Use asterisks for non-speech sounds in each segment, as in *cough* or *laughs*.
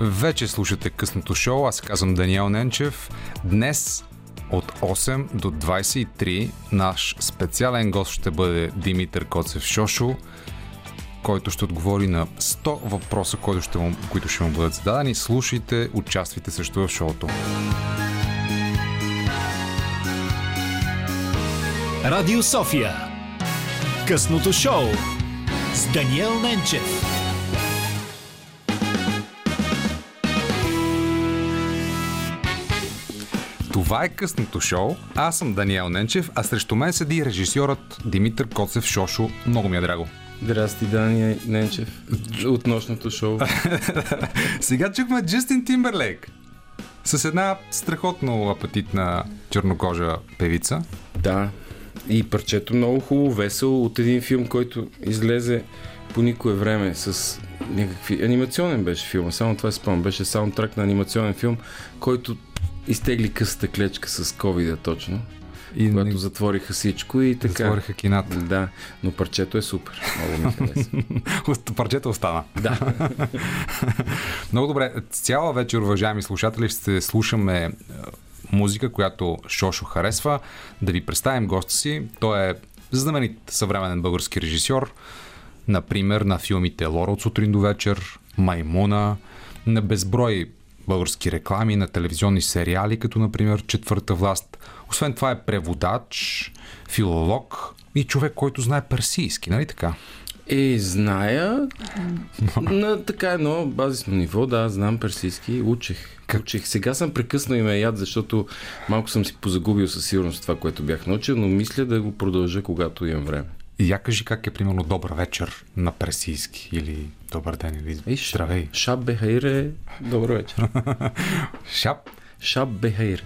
Вече слушате късното шоу. Аз казвам Даниел Ненчев. Днес от 8 до 23 наш специален гост ще бъде Димитър Коцев Шошо, който ще отговори на 100 въпроса, които ще му, които ще му бъдат зададени. Слушайте, участвайте също в шоуто. Радио София. Късното шоу с Даниел Ненчев. Това е късното шоу. Аз съм Даниел Ненчев, а срещу мен седи режисьорът Димитър Коцев Шошо. Много ми е драго. Здрасти, Дани Ненчев. От нощното шоу. *laughs* Сега чухме Джастин Тимберлейк. С една страхотно апетитна чернокожа певица. Да. И парчето много хубаво, весело от един филм, който излезе по никое време с някакви... Анимационен беше филм, само това спомням. Беше саундтрак на анимационен филм, който изтегли късата клечка с covid точно. И когато не... затвориха всичко и така. Затвориха кината. Да, но парчето е супер. Много ми хареса. *laughs* парчето остана. Да. *laughs* Много добре. Цяла вечер, уважаеми слушатели, ще слушаме е, музика, която Шошо харесва. Да ви представим госта си. Той е знаменит съвременен български режисьор. Например, на филмите Лора от сутрин до вечер, Маймуна, на безброй български реклами, на телевизионни сериали, като например Четвърта власт. Освен това е преводач, филолог и човек, който знае персийски, нали така? Е, зная на така едно базисно ниво, да, знам персийски, учих. Как? Учих. Сега съм прекъснал и ме яд, защото малко съм си позагубил със сигурност това, което бях научил, но мисля да го продължа, когато имам време. И я кажи как е примерно добър вечер на пресийски или добър ден или Ей, здравей. Шаб Бехайр е добър вечер. *laughs* Шаб? Шаб Бехайр.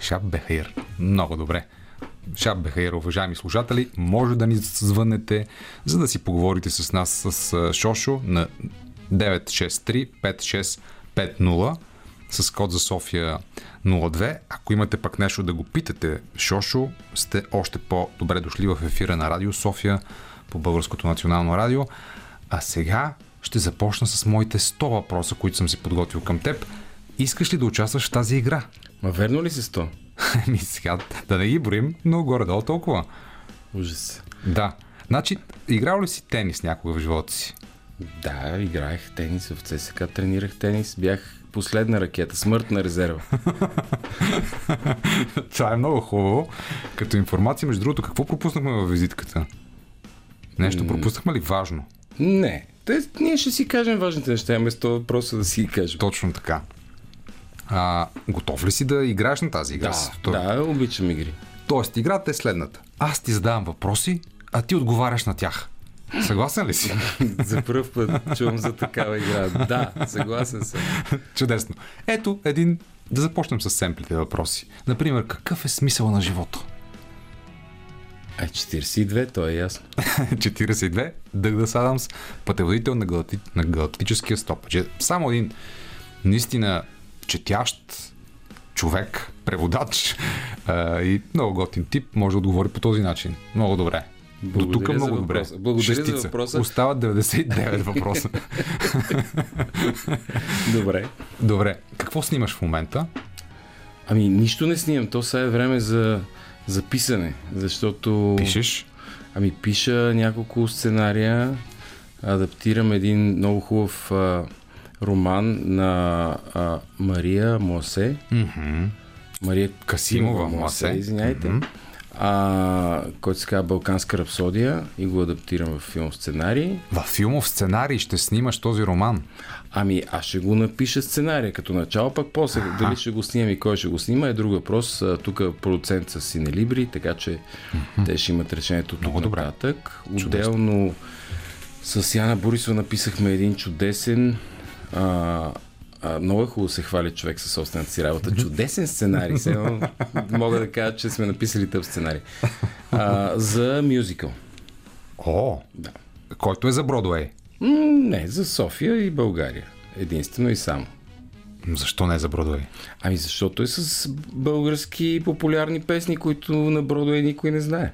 Шаб Бехайр. Много добре. Шаб Бехайр, уважаеми служатели, може да ни звънете, за да си поговорите с нас с Шошо на 963 5650 с код за София 02. Ако имате пък нещо да го питате, Шошо, сте още по-добре дошли в ефира на Радио София по Българското национално радио. А сега ще започна с моите 100 въпроса, които съм си подготвил към теб. Искаш ли да участваш в тази игра? Ма верно ли си 100? *laughs* Ми сега да не ги броим, но горе-долу толкова. Ужас. Да. Значи, играл ли си тенис някога в живота си? Да, играех тенис в ЦСК, тренирах тенис, бях последна ракета, смъртна резерва. *laughs* Това е много хубаво. Като информация, между другото, какво пропуснахме във визитката? Нещо пропуснахме ли важно? Не. Те, ние ще си кажем важните неща, вместо въпроса да си ги кажем. Точно така. А, готов ли си да играеш на тази игра? Да, да, обичам игри. Тоест, играта е следната. Аз ти задавам въпроси, а ти отговаряш на тях. Съгласен ли си? *laughs* за първ път чувам за такава игра. Да, съгласен съм. Чудесно. Ето един, да започнем с семплите въпроси. Например, какъв е смисъл на живота? Е, 42, то е ясно. 42, Дъгдас Адамс, пътеводител на, галакти... на галактическия стоп. Само един наистина четящ човек, преводач *laughs* а, и много готин тип може да отговори по този начин. Много добре. До тук е много добре. Благодаря Шестица. за въпроса. Остават 99 *laughs* въпроса. *laughs* добре. Добре. Какво снимаш в момента? Ами, нищо не снимам. То сега е време за, за писане, защото... Пишеш? Ами, пиша няколко сценария, адаптирам един много хубав а, роман на а, Мария Мосе. Mm-hmm. Мария Касимова Мосе, извиняйте. Mm-hmm а, който се казва Балканска рапсодия и го адаптирам в филм сценарий. В филмов сценарий ще снимаш този роман? Ами, аз ще го напиша сценария като начало, пък после А-ха. дали ще го снимам и кой ще го снима е друг въпрос. Тук продуцент са Синелибри, така че mm-hmm. те ще имат решението тук нататък. Отделно с Яна Борисова написахме един чудесен а, а, много е хубаво се хвали човек със собствената си работа. Чудесен сценарий. Сега мога да кажа, че сме написали тъп сценарий. А, за мюзикъл. О, да. Който е за Бродвей? М- не, за София и България. Единствено и само. Защо не за Бродвей? Ами защото е с български популярни песни, които на Бродвей никой не знае.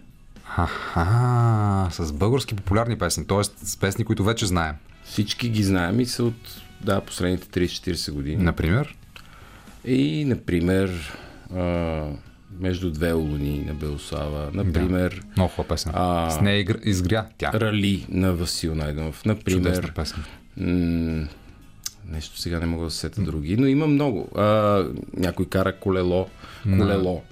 Аха, с български популярни песни, т.е. с песни, които вече знаем. Всички ги знаем и са от да, последните 30-40 години. Например? И, например, а, между две луни на Белослава, например... Да. Много хубава песен. А, С нея изгря тя. Рали на Васил Найденов, например... Чудесна песен. М- нещо сега не мога да сета други, но има много. А, някой кара колело, колело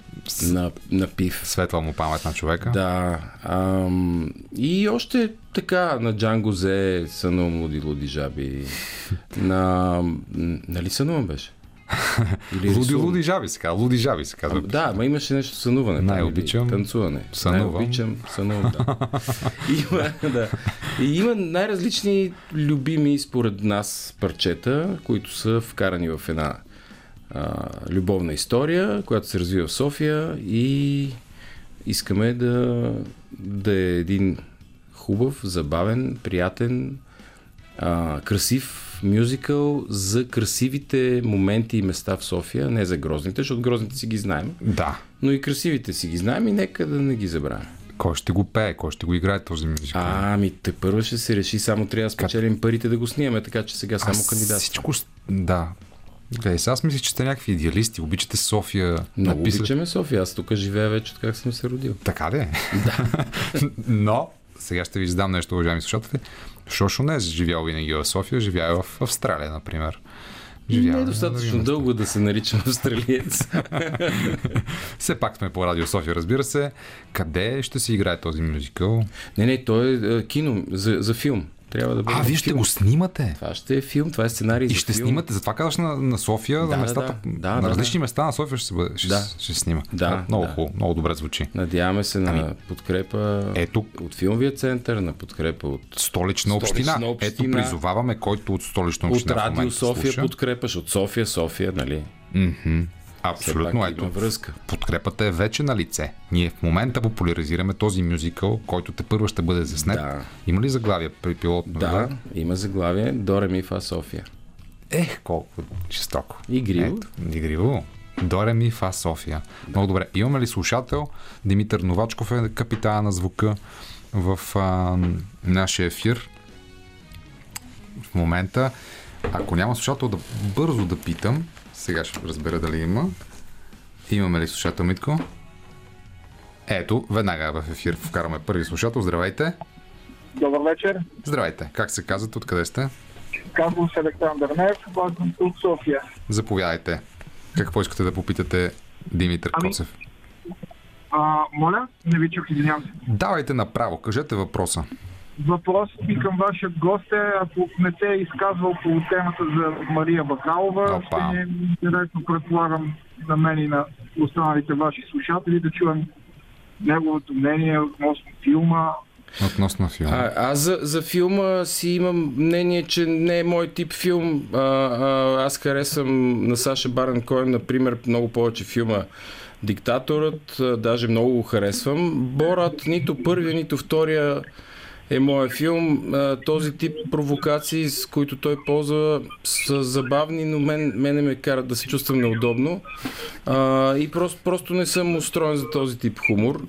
на, на, на пив. Светла му памет на човека. Да. Ам, и още така на Джанго Зе, Сънувам луди луди жаби. на... Нали сънувам беше? Или луди, луди жаби се казва. Луди жаби се казва. Да, ма имаше нещо сънуване. Най-обичам. Танцуване. Сънувам. Най-обичам сънувам, да. *laughs* има, да. И има най-различни любими според нас парчета, които са вкарани в една а, любовна история, която се развива в София и искаме да, да е един хубав, забавен, приятен, а, красив мюзикъл за красивите моменти и места в София, не за грозните, защото грозните си ги знаем. Да. Но и красивите си ги знаем и нека да не ги забравяме. Кой ще го пее? Кой ще го играе този мюзикъл? А, ами те първо ще се реши, само трябва да спечелим парите да го снимаме, така че сега само кандидат. Всичко, да. Гледай, сега аз мисля, че сте някакви идеалисти. Обичате София. Много написали... обичаме София. Аз тук живея вече от как съм се родил. Така ли? Да. *laughs* Но, сега ще ви задам нещо, уважаеми слушатели. Шошо не е живял винаги в София, живял в Австралия, например. Живява не е достатъчно дълго да се наричам австралиец. *laughs* Все пак сме по Радио София, разбира се. Къде ще се играе този мюзикъл? Не, не, той е кино, за, за филм. Трябва да бъде. А, вие ще го снимате. Това ще е филм, това е сценарий. И за ще филм. снимате, затова казваш на, на София, да, на местата, да, на да, различни да. места на София ще бъде, ще, да. ще се снима. Да, много да. хубаво, много добре звучи. Надяваме се на Ами, подкрепа ето, от филмовия център, на подкрепа от столична община. Столична община. Ето призоваваме, който от столична от община в Радио София слуша. подкрепаш, от София, София, нали? Мгм. Абсолютно, ето. връзка. Подкрепата е вече на лице. Ние в момента популяризираме този мюзикъл, който те първо ще бъде заснет. Да. Има ли заглавие при пилотно? Да, има заглавие Доре ми фа София. Ех, колко жестоко. Игриво. Ето, игриво. Доре ми фа София. Много добре. Имаме ли слушател? Димитър Новачков е капитана на звука в а, нашия ефир. В момента, ако няма слушател, да бързо да питам. Сега ще разбера дали има. Имаме ли слушател, Митко? Ето, веднага в ефир вкараме първи слушател. Здравейте! Добър вечер. Здравейте! Как се казват? Откъде сте? Казвам се Александър Нев, се от София. Заповядайте. Какво искате да попитате Димитър Ами- Коцев? А, моля, не ви чух, извинявам се. Давайте направо, кажете въпроса. Въпросът ми към вашия гост е, ако не се е изказвал по темата за Мария Бакалова, Опа. ще е интересно, предполагам, на мен и на останалите ваши слушатели да чуем неговото мнение относно филма. Относно филма. А, аз за, за филма си имам мнение, че не е мой тип филм. А, а, аз харесвам на Саша Барен Коен, например, много повече филма Диктаторът, а, даже много го харесвам. Борат, нито първия, нито втория е моят филм. Този тип провокации, с които той ползва, са забавни, но мен, мене ме карат да се чувствам неудобно. А, и просто, просто не съм устроен за този тип хумор.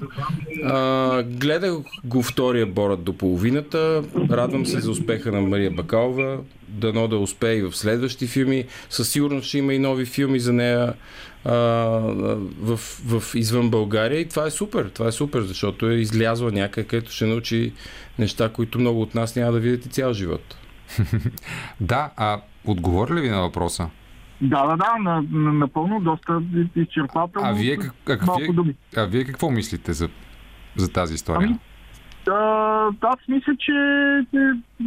А, гледах го втория Борът до половината. Радвам се за успеха на Мария Бакалова. Дано да успее и в следващи филми. Със сигурност ще има и нови филми за нея а, в, в извън България. И това е супер. Това е супер, защото е излязла някъде, където ще научи неща, които много от нас няма да видят и цял живот. *laughs* Да, а отговори ли ви на въпроса? Да, да, да, на, на, напълно, доста изчерпателно. А вие, как, а, вие, а вие какво мислите за, за тази история? Ами, А, аз мисля, че е,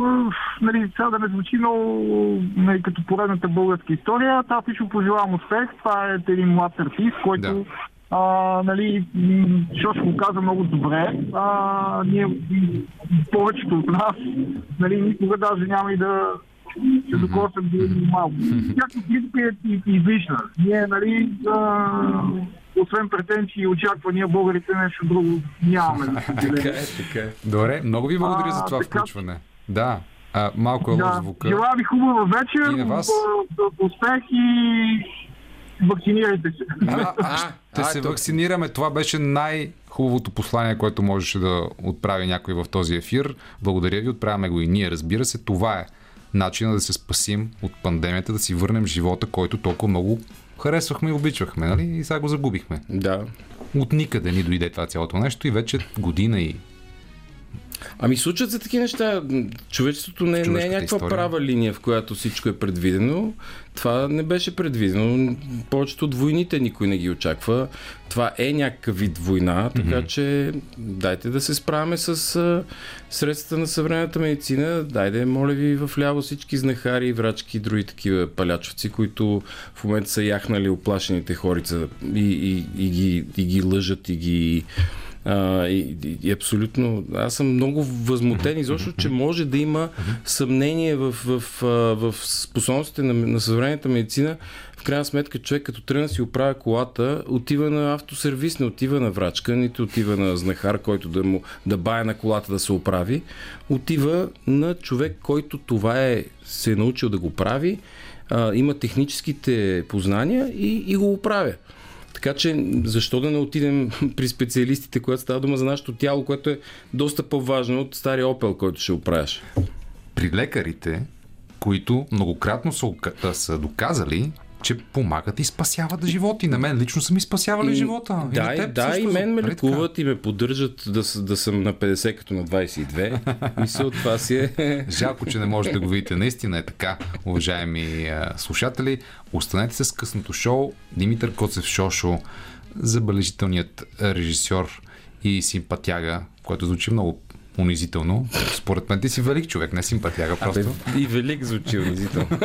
а, нали, сега да не звучи много нали, като поредната българска история. Аз лично пожелавам успех. Това е един млад артист, който Да. а, нали, Шош го каза много добре. А, ние, повечето от нас, нали, никога даже няма и да се докосвам до малко. Всяка критика е излишна. Ние, нали, а, освен претенции и очаквания, българите нещо друго нямаме. съжаление. е, така е. Добре, много ви благодаря А, за това така- включване. Да, а, малко е лош Да, звука. желая ви хубава вечер, И на вас. успех и вакцинирайте се. А, а, ще а, се вакцинираме. Това беше най-хубавото послание, което можеше да отправи някой в този ефир. Благодаря ви, отправяме го и ние, разбира се. Това е начина да се спасим от пандемията, да си върнем живота, който толкова много харесвахме и обичахме, нали? И сега го загубихме. Да. От никъде ни дойде това цялото нещо и вече година и Ами случват се такива неща. Човечеството не, не е някаква история. права линия, в която всичко е предвидено. Това не беше предвидено. Повечето от войните никой не ги очаква. Това е някакъв вид война, така mm-hmm. че дайте да се справяме с а, средствата на съвременната медицина. Дайде, моля ви, в ляво всички знахари, врачки и други такива палячовци, които в момента са яхнали оплашените хорица и, и, и, ги, и ги лъжат и ги а, и, и абсолютно. Аз съм много възмутен изобщо, че може да има съмнение в, в, в, в способностите на, на съвременната медицина. В крайна сметка, човек като тръгна си оправя колата, отива на автосервис, не отива на врачка, нито отива на знахар, който да, му, да бая на колата да се оправи. Отива на човек, който това е, се е научил да го прави, а, има техническите познания и, и го оправя. Така че защо да не отидем *laughs* при специалистите, когато става дума за нашето тяло, което е доста по-важно от стария опел, който ще оправяш? При лекарите, които многократно са, са доказали, че помагат и спасяват животи. На мен лично са ми спасявали и, живота. Да, и, теб, да, и мен ме лекуват и ме поддържат да, да съм на 50 като на 22. Мисля, това си е... *laughs* Жалко, че не можете да го видите. Наистина е така, уважаеми а, слушатели. Останете се с късното шоу. Димитър Коцев Шошо, забележителният режисьор и симпатяга, който звучи много унизително. Според мен ти си велик човек, не симпатяга. Просто. Абе, и велик звучи унизително. *laughs*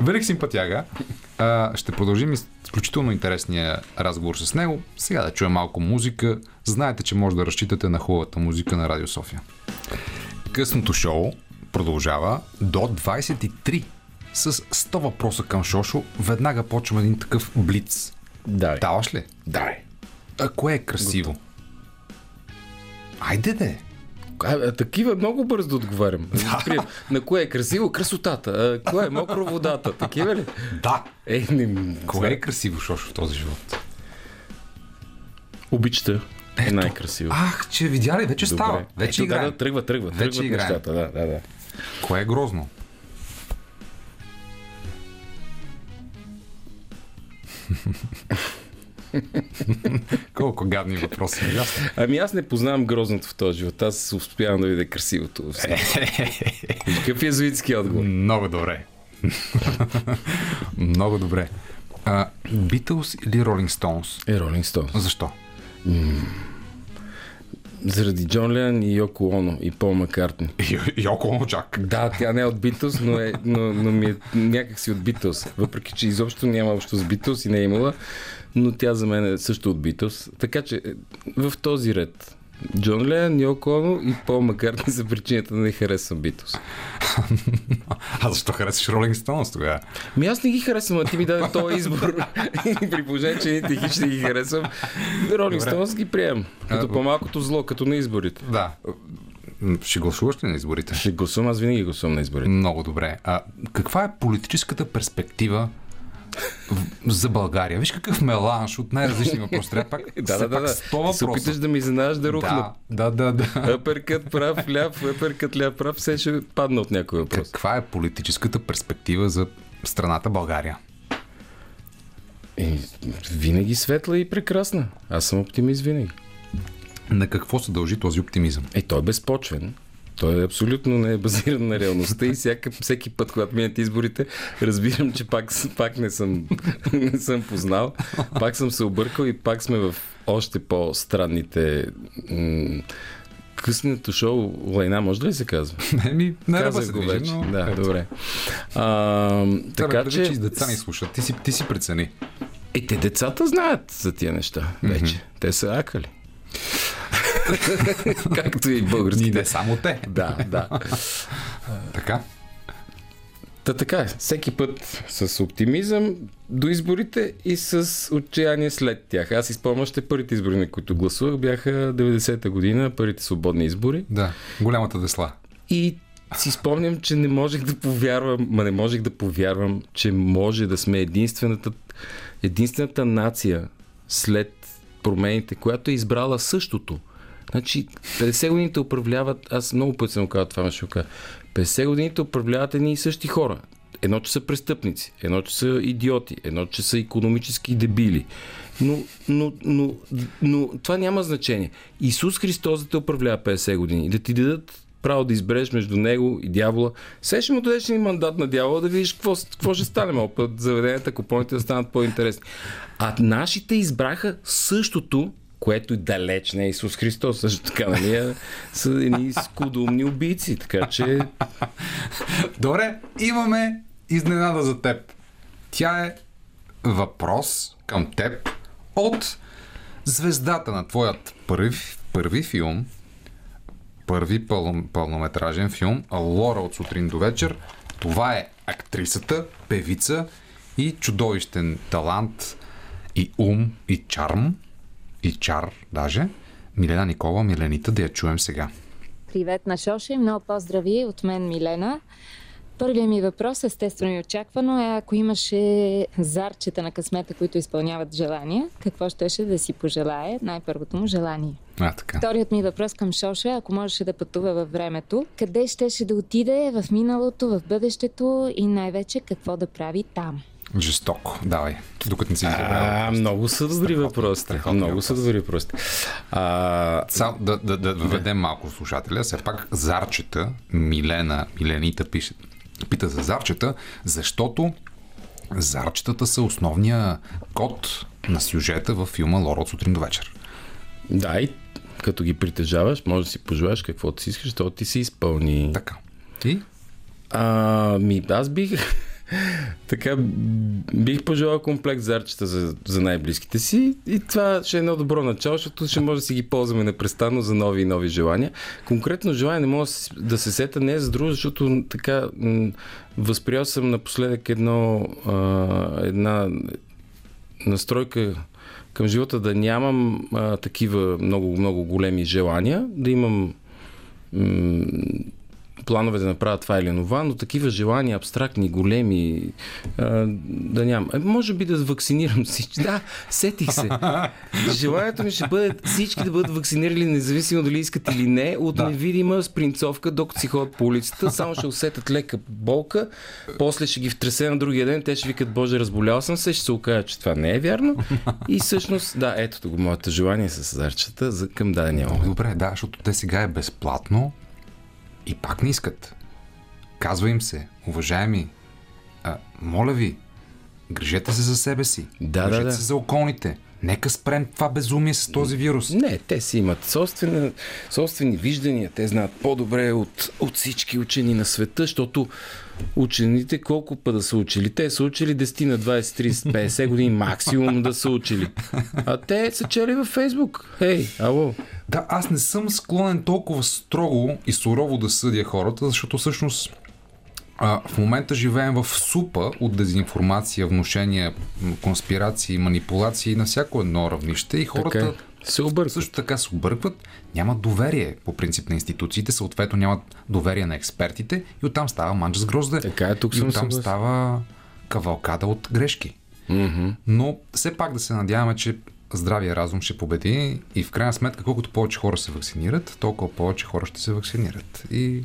велик симпатяга. А, ще продължим изключително интересния разговор с него. Сега да чуем малко музика. Знаете, че може да разчитате на хубавата музика на Радио София. Късното шоу продължава до 23 с 100 въпроса към Шошо. Веднага почваме един такъв блиц. Дай. Даваш ли? Дай. А кое е красиво? Готов. Айде де! А, такива много бързо да отговарям. Да. На кое е красиво? Красотата. А, кое е мокро водата? Такива ли? Да. Е, не, кое е красиво, Шошо, в този живот? Обичта е най-красиво. Ах, че видя ли? Вече Добре. става. Вече Ето, да, да, тръгва, тръгва. Вече тръгват нещата. Да, да, да. Кое е грозно? *laughs* Колко гадни въпроси. Ами аз не познавам грозното в този живот. Аз успявам да видя красивото. *laughs* Какъв е зуитски отговор? Много добре. Много добре. Битълс или Ролинг Стоунс? Е, Ролинг Стоунс. Защо? Заради Джон Лен и Йоко Оно и Пол Маккартни. *laughs* Йоко Оно чак. Да, тя не е от Битълс, но, е, но, но ми е някакси от Битълс. Въпреки, че изобщо няма общо с Битълс и не е имала но тя за мен е също от Битълс. Така че е, в този ред Джон Лен, Йоко Оно и Пол Маккартни са причината да не харесвам Битълс. *laughs* а защо харесваш Ролинг Стоунс тогава? Ми аз не ги харесвам, а ти ми даде този избор. *laughs* при положение, че не хич да ги харесвам, Ролинг Стоунс ги приемам. Като по-малкото зло, като на изборите. Да. Ще гласуваш ли на изборите? Ще гласувам, аз винаги гласувам на изборите. Много добре. А каква е политическата перспектива за България. Виж какъв меланж от най-различни въпроси. Трябва пак, *laughs* да, да, да, да. Се опиташ да ми изненадаш да рухна. Да, да, да. да. Прав, ляв, еперкът ляв прав, все ще падна от някой въпрос. Каква е политическата перспектива за страната България? И, винаги светла и прекрасна. Аз съм оптимист винаги. На какво се дължи този оптимизъм? Е, той е безпочвен. Той е абсолютно не е базиран на реалността и всяка, всеки път, когато минат изборите, разбирам, че пак, пак не, съм, не съм познал, пак съм се объркал и пак сме в още по-странните м- късното шоу Лайна, може ли се казва? *laughs* Не, ми, не Казах го вече. Но... Да, Ето. добре. А, така, че... че... деца ни слушат. Ти си, ти си прецени. Е, те децата знаят за тия неща вече. Mm-hmm. Те са акали. Както и български. Не само те. Да, да. така. Та така. Всеки път с оптимизъм до изборите и с отчаяние след тях. Аз изпълням още първите избори, на които гласувах, бяха 90-та година, първите свободни избори. Да, голямата десла. И си спомням, че не можех да повярвам, ма не можех да повярвам, че може да сме единствената, единствената нация след промените, която е избрала същото Значи, 50 годините управляват, аз много път съм казал това, ме шока. 50 годините управляват едни и същи хора. Едно, че са престъпници, едно, че са идиоти, едно, че са економически дебили. Но, но, но, но това няма значение. Исус Христос да те управлява 50 години да ти дадат право да избереш между него и дявола. Сега ще му дадеш един мандат на дявола да видиш какво, какво ще стане. Малко заведенията, купоните да станат по-интересни. А нашите избраха същото, което и далеч не е Исус Христос. Също така, нали? Са едни скудумни убийци, така че... Добре, имаме изненада за теб. Тя е въпрос към теб от звездата на твоят първи, първи филм, първи пъл, пълнометражен филм, Лора от сутрин до вечер. Това е актрисата, певица и чудовищен талант и ум и чарм и чар даже. Милена Никола, Миленита, да я чуем сега. Привет на Шоше, много поздрави от мен Милена. Първият ми въпрос, естествено и очаквано, е ако имаше зарчета на късмета, които изпълняват желания, какво щеше да си пожелае най-първото му желание? А, така. Вторият ми въпрос към Шоше, ако можеше да пътува във времето, къде щеше да отиде в миналото, в бъдещето и най-вече какво да прави там? Жестоко. Давай. Докато не си А, много са добри въпроси. Много са добри въпроси. А... Сам, да, да, да введем малко слушателя. Все пак зарчета, Милена, Миленита пише, пита за зарчета, защото зарчетата са основния код на сюжета във филма Лора от сутрин до вечер. Да, и като ги притежаваш, може да си пожелаеш каквото си искаш, защото ти се изпълни. Така. И? А, ми, аз бих така, бих пожелал комплект зарчета за, за най-близките си и това ще е едно добро начало, защото ще може да си ги ползваме непрестанно за нови и нови желания. Конкретно желание не мога да се сета не е за друго, защото така м- възприял съм напоследък едно, а, една настройка към живота да нямам а, такива много, много големи желания, да имам м- планове да направя това или това, но такива желания, абстрактни, големи, да нямам. Е, може би да вакцинирам всички. Да, сетих се. *laughs* Желанието ми ще бъде всички да бъдат вакцинирали, независимо дали искат или не, от да. невидима спринцовка, докато си ходят по улицата. Само ще усетят лека болка, после ще ги втресе на другия ден, те ще викат, Боже, разболял съм се, ще се окажа, че това не е вярно. *laughs* И всъщност, да, ето го моето желание с зарчета за към дадения момент. Добре, да, защото те сега е безплатно и пак не искат. Казва им се, уважаеми, а, моля ви, грижете се за себе си. Да, грижете да, да. се за околните. Нека спрем това безумие с този вирус. Не, те си имат собствени, собствени виждания. Те знаят по-добре от, от всички учени на света, защото учените колко па да са учили? Те са учили 10 на 20, 30, 50 години максимум да са учили. А те са чели във Фейсбук. Хей, ало. Да, аз не съм склонен толкова строго и сурово да съдя хората, защото всъщност а, в момента живеем в супа от дезинформация, внушения, конспирации, манипулации на всяко едно равнище и хората Така е. се объркват. също така се объркват, нямат доверие по принцип на институциите, съответно нямат доверие на експертите и оттам става манджа с грозде. Така е, тук и съм оттам съгласен. става кавалкада от грешки. Мгм. Но все пак да се надяваме, че здравия разум ще победи и в крайна сметка, колкото повече хора се вакцинират, толкова повече хора ще се вакцинират. И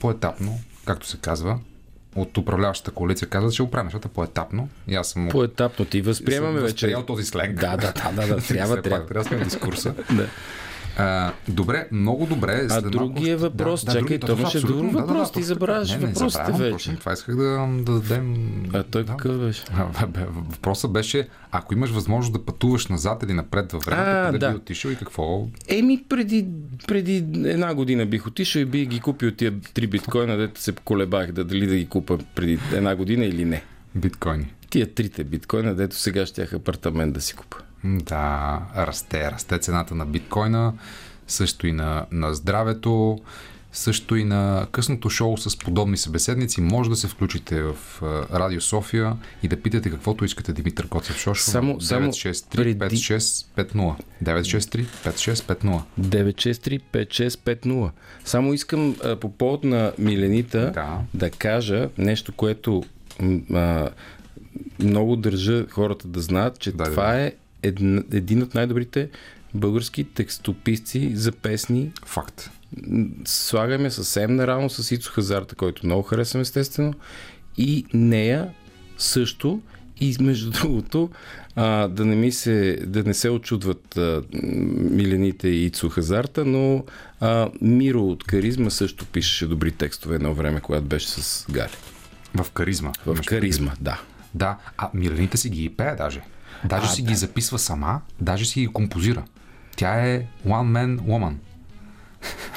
по-етапно, както се казва, от управляващата коалиция казват, че оправим нещата по-етапно. И аз съм По-етапно ти възприемаме съм вече. този сленг. Да, да, да, да, да. *laughs* Трябва, Все пак трябва. трябва да сме дискурса. Да. А, добре, много добре. А другия малко- въпрос, чакай, другия- то имаше друг въпрос, ти точно забравяш така. Не, не, въпросите вече. Точно това исках да, да дадем... А той да. какъв беше? Въпросът беше, ако имаш възможност да пътуваш назад или напред във времето, А, къде да. би отишъл и какво? Еми, преди, преди една година бих отишъл и бих ги купил тия три биткоина, дето се колебах да, дали да ги купа преди една година или не. Биткоини. Тия трите биткоина, дето сега щях апартамент да си купа. Да, расте, расте цената на биткоина, също и на, на здравето, също и на късното шоу с подобни събеседници. Може да се включите в Радио София и да питате каквото искате Димитър Коцев Шошо. Само- само 963 преди- 5650. 963 5650. 963-5650. Само искам по повод на Миленита Да. да кажа нещо, което много държа хората да знаят, че Да, да, това е една, един от най-добрите български текстописци за песни. Факт. Слагаме съвсем наравно с Ицо Хазарта, който много харесвам естествено. И нея също. И между другото, а, да, не ми се, да не се очудват а, Милените и Ицо Хазарта, но а, Миро от Каризма също пишеше добри текстове едно време, когато беше с Гали. В каризма. В Каризма, да. Да, а Милените си ги и пее даже. Даже А, си да. ги записва сама, даже си ги композира. Тя е one man woman.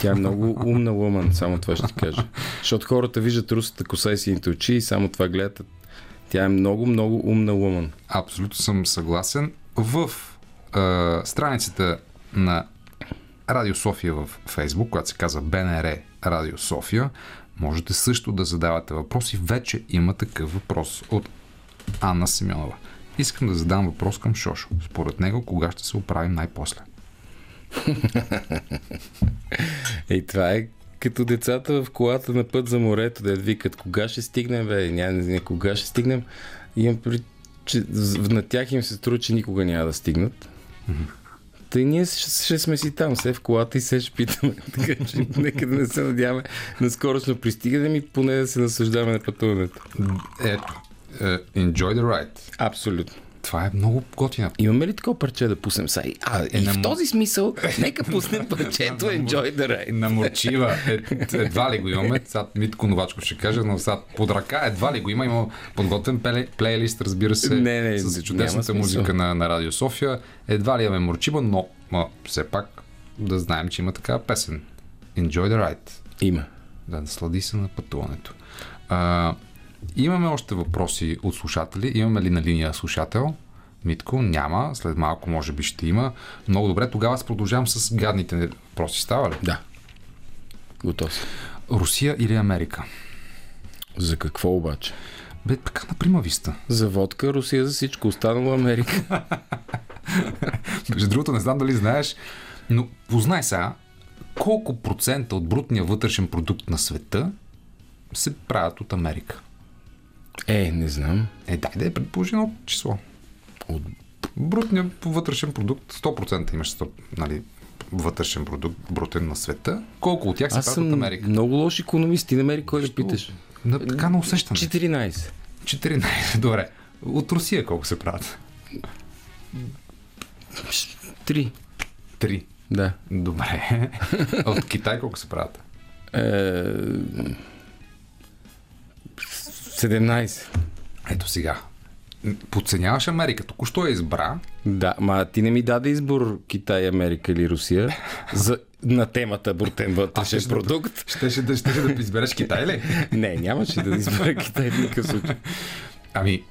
Тя е много умна лъман, само това ще ти кажа. Защото хората виждат русата коса и сините очи и само това гледат. Тя е много, много умна лъман. Абсолютно съм съгласен. В е, страницата на Радио София в Фейсбук, която се казва БНР Радио София, можете също да задавате въпроси. Вече има такъв въпрос от Анна Симеонова. Искам да задам въпрос към Шошо. Според него, кога ще се оправим най-после? *laughs* Ей, това е като децата в колата на път за морето, да викат кога ще стигнем, бе, няма не, не, кога ще стигнем. Имам при, че на тях им се струва, че никога няма да стигнат. Тъй ние ще, ще сме си там, се в колата и се ще питаме. *laughs* така че нека да не се надяваме на скоростно пристигане ми, поне да се наслаждаваме на пътуването. Ето, е, enjoy the ride. Абсолютно. Това е много готина. Имаме ли такова парче да пуснем сега? А, и на в този смисъл, *laughs* нека пуснем парчето Enjoy the Ride. На Морчива е, едва ли го имаме. Сега Митко Новачко ще каже, но сега под ръка едва ли го има. Има подготвен плей, плейлист, разбира се, Не, не, с чудесната музика на, на Радио София. Едва ли имаме Морчива, но ма, все пак да знаем, че има такава песен. Enjoy the ride. Има. Да, наслади се на пътуването. А, имаме още въпроси от слушатели. Имаме ли на линия слушател? Митко, няма. След малко може би ще има. Много добре. Тогава продължавам с гадните въпроси. Става ли? Да. Готов съм. Русия или Америка? За какво обаче? Бе, така на примависта. За водка, Русия, за всичко. Останало Америка. *laughs* Между другото, не знам дали знаеш, но познай сега колко процента от брутния вътрешен продукт на света се правят от Америка. Е, не знам. Е, дай да е предположи едно число. От... Брутният вътрешен продукт, 100% имаш 100, нали, вътрешен продукт, брутен на света. Колко от тях се правят от Америка? много лош економист. Ти намери кой да питаш. На, така на усещане. 14. 14. *laughs* Добре. От Русия колко се правят? 3. 3. Да. Добре. А *laughs* от Китай колко се правят? Е... 17. Ето сега. Подценяваш Америка. Току-що я избра. Да, ма ти не ми даде избор Китай, Америка или Русия за, на темата брутен вътрешен ще да- продукт. Щеше да, щеше да избереш Китай ли? *laughs* Не, нямаше да избера Китай в никакъв случай. Ами,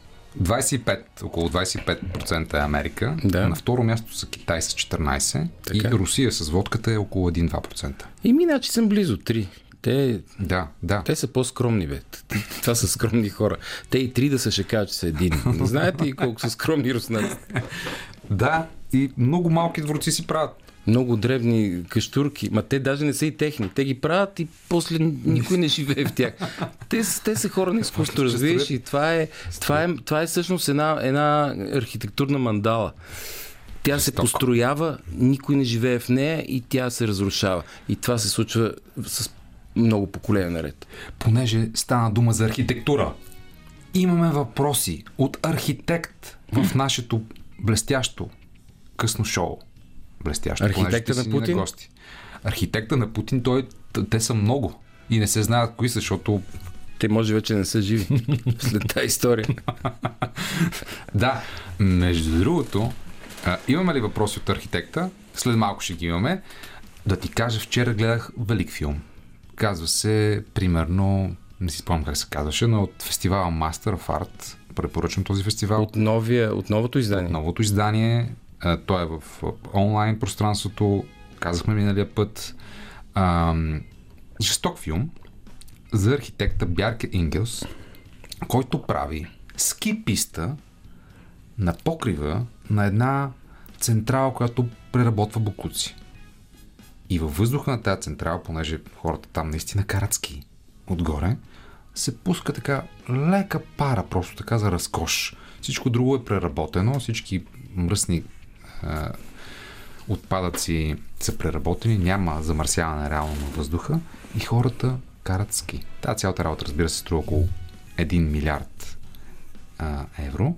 25, около 25% е Америка. Да. На второ място са Китай с 14 Така. и Русия с водката е около 1-2%. И миначи съм близо 3. Те, Да, да. те са по-скромни, бе. *laughs* Това са скромни хора. Те и три да са ще кажат, че са един. Знаете ли колко са скромни руснаците? *laughs* Да, и много малки дворци си правят. Много древни каштурки, ма те даже не са и техни. Те ги правят и после никой не живее в тях. Те, те са хора на изкуството, разбираш, и това е, това е, това е всъщност една, една архитектурна мандала. Тя се построява, никой не живее в нея и тя се разрушава. И това се случва с много поколения наред. Понеже стана дума за архитектура. Имаме въпроси от архитект в нашето блестящо късно шоу. Блестящо. Архитекта на Путин? гости. Архитекта на Путин, той, те са много. И не се знаят кои са, защото Те може вече не са живи *laughs* след тази история. Да, между другото, а, имаме ли въпроси от архитекта? След малко ще ги имаме. Да ти кажа, вчера гледах велик филм. Казва се, примерно, не си спомням как се казваше, но от фестивала Master of Art. Препоръчвам този фестивал. От, новия, от новото издание. Новото издание. а, Той е в а, онлайн пространството. Казахме миналия път. Ам, жесток филм за архитекта Бярке Ингелс, който прави ски писта на покрива на една централа, която преработва буклуци. И във въздуха на тази централа, понеже хората там наистина карат ски отгоре, се пуска така лека пара, просто така за разкош. Всичко друго е преработено, всички мръсни а, отпадъци са преработени, няма замърсяване реално на въздуха и хората карат ски. Та цялата работа, разбира се, струва около 1 милиард а, евро.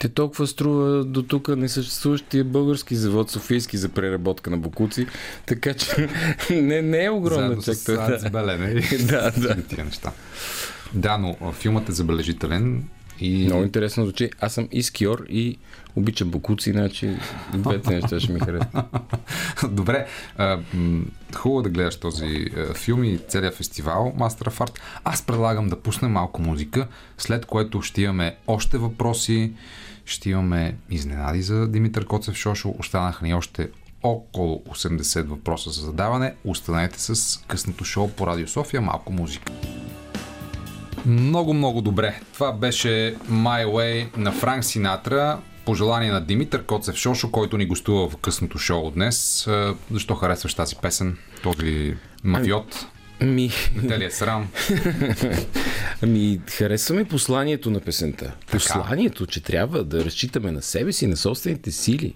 Те толкова струва до тук несъществуващия български завод Софийски за преработка на бокуци, така че *laughs* не, не е огромна чекта. *laughs* Да. да, да. Тия неща. Да, но филмът е забележителен и... Много интересно звучи. Аз съм и скиор и обичам бокуци, иначе двете неща ще ми харесват. *laughs* Добре. Хубаво да гледаш този филм и целият фестивал Master of Art. Аз предлагам да пуснем малко музика, след което ще имаме още въпроси, ще имаме изненади за Димитър Коцев Шошо. Останаха ни още около 80 въпроса за задаване. Останете с късното шоу по Радио София. Малко музика. Много, много добре. Това беше My Way на Франк Синатра. Пожелание на Димитър Коцев Шошо, който ни гостува в късното шоу днес. Защо харесваш тази песен? Този мафиот? Ми... Те ли е срам? *laughs* ами, харесваме посланието на песента. Така. Посланието, че трябва да разчитаме на себе си, на собствените сили,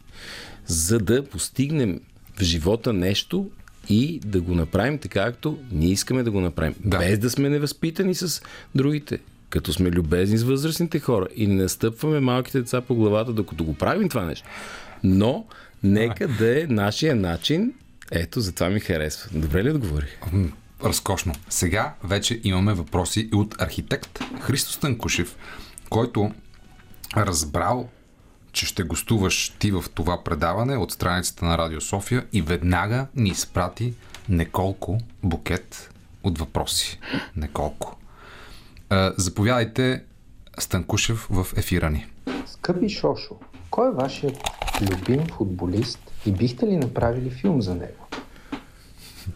за да постигнем в живота нещо и да го направим така, както ние искаме да го направим. Да. Без да сме невъзпитани с другите. Като сме любезни с възрастните хора и не настъпваме малките деца по главата, докато го правим това нещо. Но, нека да е нашия начин. Ето, затова ми харесва. Добре ли отговорих? Разкошно. Сега вече имаме въпроси и от архитект Христо Станкушев, който разбрал че ще гостуваш ти в това предаване от страницата на Радио София и веднага ни изпрати неколко букет от въпроси. Неколко. заповядайте, Станкушев, в ефира ни. Скъпи Шошо, кой е вашият любим футболист и бихте ли направили филм за него?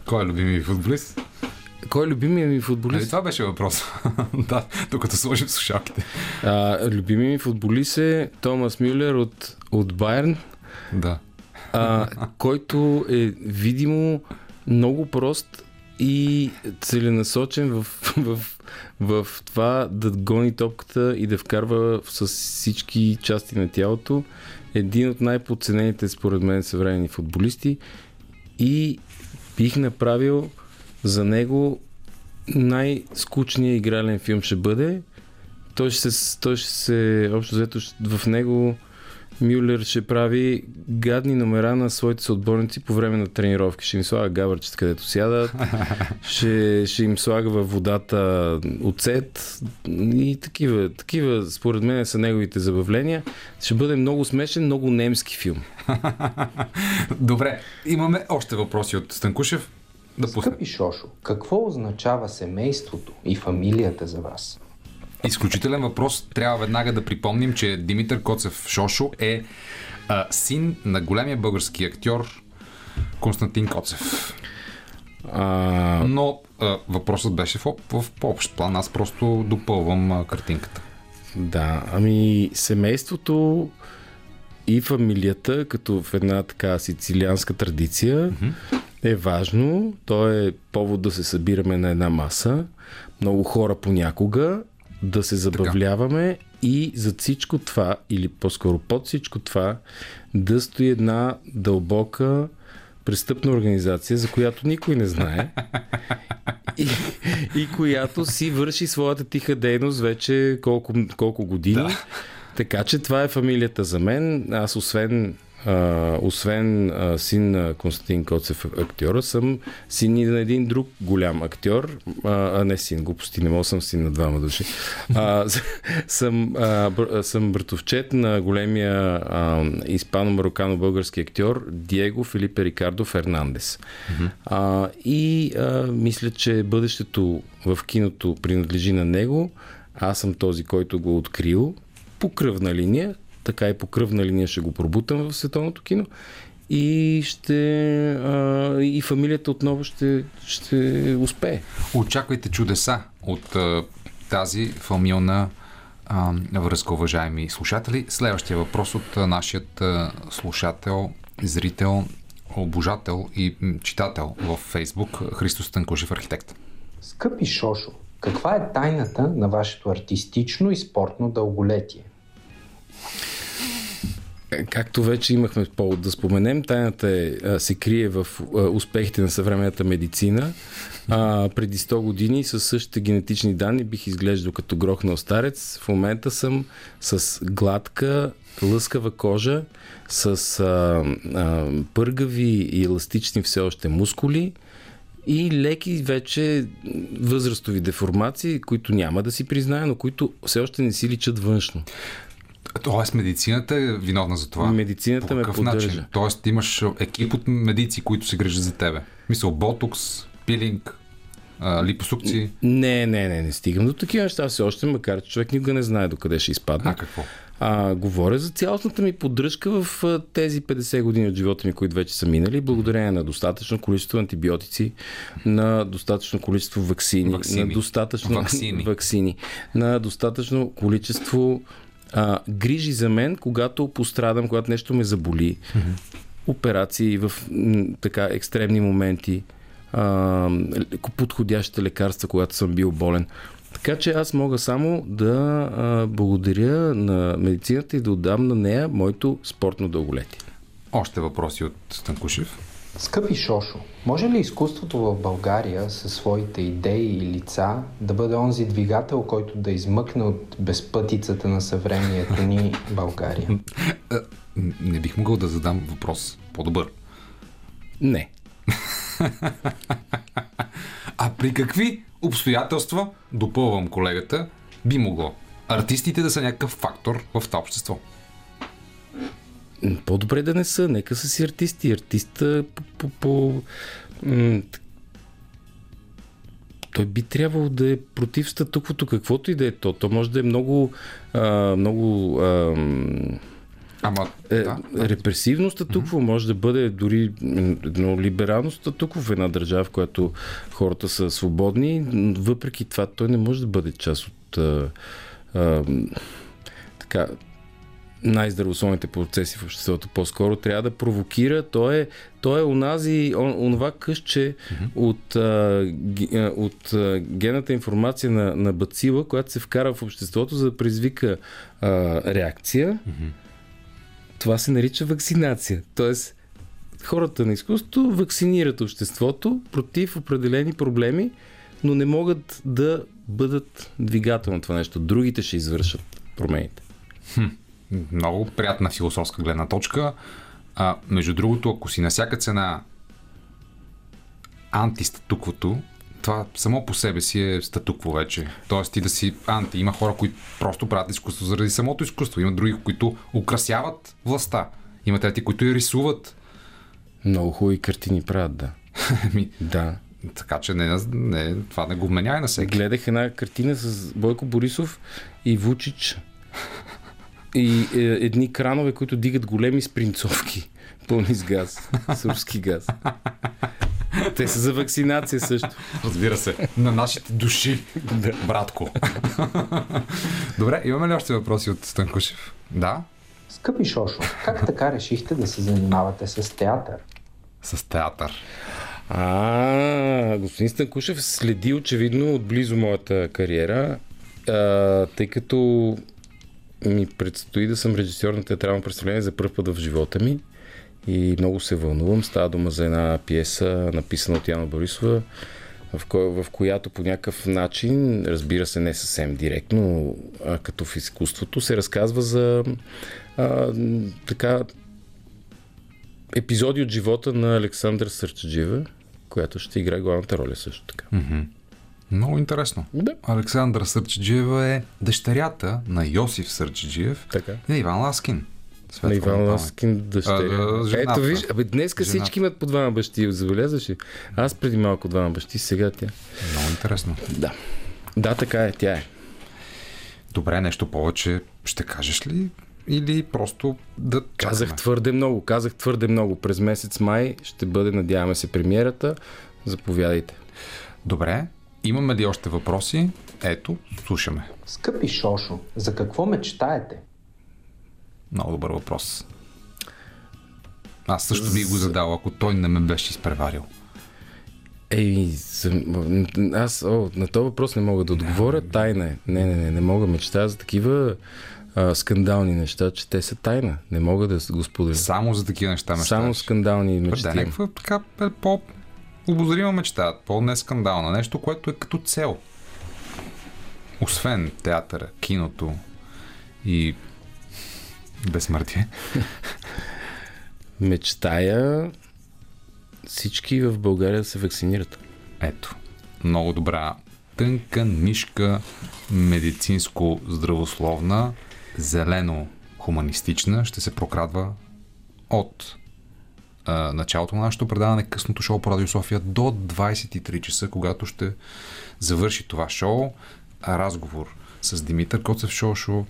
Кой е любимият футболист? Кой е любимият ми футболист? Али, това беше въпрос. *laughs* да, докато сложим слушалките. А, любимият ми футболист е Томас Мюллер от, от Байерн. Да. А, *laughs* който е видимо много прост и целенасочен в, *laughs* в, в това да гони топката и да вкарва с всички части на тялото. Един от най-подценените според мен съвременни футболисти и бих направил за него най-скучният игрален филм ще бъде. Той ще се, той ще се общо взето в него Мюллер ще прави гадни номера на своите съотборници по време на тренировки. Ще им слага гавърчета, където сядат, *laughs* ще, ще им слага във водата оцет и такива, такива, според мен, са неговите забавления. Ще бъде много смешен, много немски филм. *laughs* Добре, имаме още въпроси от Станкушев. Да Скъпи Шошо, какво означава семейството и фамилията за вас? Изключителен въпрос. Трябва веднага да припомним, че Димитър Коцев Шошо е а, син на големия български актьор Константин Коцев. А... Но а, въпросът беше в, в, в по-общ план. Аз просто допълвам а, картинката. Да, ами семейството и фамилията, като в една така сицилианска традиция, mm-hmm е важно. То е повод да се събираме на една маса. Много хора понякога да се забавляваме така. и за всичко това, или по-скоро под всичко това, да стои една дълбока престъпна организация, за която никой не знае *laughs* и, и която си върши своята тиха дейност вече колко, колко години. Да. Така че това е фамилията за мен. Аз освен а, освен а, син на Константин Коцев актьора, съм син и на един друг голям актьор, а, а не син, глупости, не мога съм син на двама души. А, *laughs* съм, а, бър, съм братовчет на големия испано-марокано-български актьор Диего Филипе Рикардо Фернандес. Mm-hmm. А, и а, мисля, че бъдещето в киното принадлежи на него. Аз съм този, който го открил по кръвна линия, така и по кръвна линия ще го пробутам в световното кино и ще а, и фамилията отново ще, ще успее. Очаквайте чудеса от а, тази фамилна а, връзка, уважаеми слушатели. Следващия въпрос от а, нашият а, слушател, зрител, обожател и читател в Фейсбук Христо Станкушев, архитект. Скъпи Шошо, каква е тайната на вашето артистично и спортно дълголетие? Както вече имахме повод да споменем, тайната е, се крие в успехите на съвременната медицина. А, преди 100 години с същите генетични данни бих изглеждал като грохнал старец. В момента съм с гладка, лъскава кожа, с а, а, пъргави и еластични все още мускули и леки вече възрастови деформации, които няма да си призная, но които все още не си личат външно. Тоест медицината е виновна за това. Медицината ме поддържа. Начин? Тоест имаш екип от медици, които се грижат за тебе. Мисъл, ботокс, пилинг, липосукции. Не, не, не, не стигам до такива неща все още, макар че човек никога не знае докъде ще изпадне. А какво? А, говоря за цялостната ми поддръжка в тези 50 години от живота ми, които вече са минали, благодарение на достатъчно количество антибиотици, на достатъчно количество вакцини, вакцини. на достатъчно вакцини. *laughs* вакцини, на достатъчно количество а, грижи за мен, когато пострадам, когато нещо ме заболи, mm-hmm. операции в м, така екстремни моменти, а, подходящите лекарства, когато съм бил болен. Така че аз мога само да а, благодаря на медицината и да отдам на нея моето спортно дълголетие. Още въпроси от Станкушев. Скъпи Шошо, може ли изкуството в България със своите идеи и лица да бъде онзи двигател, който да измъкне от безпътицата на съвремието ни България? Не бих могъл да задам въпрос по-добър. Не. а при какви обстоятелства, допълвам колегата, би могло артистите да са някакъв фактор в това общество? По-добре да не са, нека са си артисти. Артиста по, по, по м- той би трябвало да е против статуквото, каквото и да е то. То може да е много, а, много а, Ама, е, да, репресивно статукво, mm-hmm. може да бъде дори едно либерално статукво в една държава, в която хората са свободни. Въпреки това, той не може да бъде част от а, а, така, най-здравословните процеси в обществото. По-скоро трябва да провокира. Той е, той е онази, он, онова къщче mm-hmm. от, а, от а, гената информация на, на бацила, която се вкара в обществото, за да предизвика а, реакция. Mm-hmm. Това се нарича вакцинация. Тоест, хората на изкуството вакцинират обществото против определени проблеми, но не могат да бъдат двигател на това нещо. Другите ще извършат промените. Хм много приятна философска гледна точка. А, между другото, ако си на всяка цена антистатуквото, това само по себе си е статукво вече. Тоест ти да си анти. Има хора, които просто правят изкуство заради самото изкуство. Има други, които украсяват властта. Има трети, които я рисуват. Много хубави картини правят, да. *laughs* Ми, да. Така че не, не, това не го вменява на всеки. Гледах една картина с Бойко Борисов и Вучич и е, едни кранове, които дигат големи спринцовки, пълни с газ, с руски газ. Те са за вакцинация също. Разбира се. На нашите души, да. братко. Добре, имаме ли още въпроси от Станкушев? Да? Скъпи Шошо, как така решихте да се занимавате с театър? С театър. А, господин Станкушев следи очевидно отблизо моята кариера, а, тъй като ми предстои да съм режисьор на театрално представление за първ път в живота ми и много се вълнувам. Става дума за една пиеса, написана от Яна Борисова, в, ко- в която по някакъв начин, разбира се не съвсем директно, а като в изкуството, се разказва за а, така епизоди от живота на Александър Сърчаджиева, която ще играе главната роля също така. Mm-hmm. Много интересно. Да. Александра Сърчеджиева е дъщерята на Йосиф Сърчеджиев така. и на Иван Ласкин. На Иван Ласкин дъщеря. А, Ето виж, абе, жената. всички имат по двама бащи, забелязваш ли? Аз преди малко двама бащи, сега тя. Много интересно. Да. Да, така е, тя е. Добре, нещо повече ще кажеш ли? Или просто да Казах твърде много, казах твърде много. През месец май ще бъде, надяваме се, премиерата. Заповядайте. Добре, Имаме ли още въпроси? Ето, слушаме. Скъпи Шошо, за какво мечтаете? Много добър въпрос. Аз също би го задал, ако той не ме беше изпреварил. Ей, аз о, на този въпрос не мога да отговоря. Тайна е. Не, не, не, не мога. Мечтая за такива а, скандални неща, че те са тайна. Не мога да го споделя. Само за такива неща мечтаеш. Само скандални мечти. Да, някаква така по обозрима мечта, по-не скандална. Нещо, което е като цел. Освен театъра, киното и безсмъртие. Мечтая всички в България да се вакцинират. Ето, много добра тънка нишка медицинско-здравословна, зелено-хуманистична ще се прокрадва от началото на нашето предаване, късното шоу по Радио София до 23 часа, когато ще завърши това шоу. Разговор с Димитър Коцев Шошо.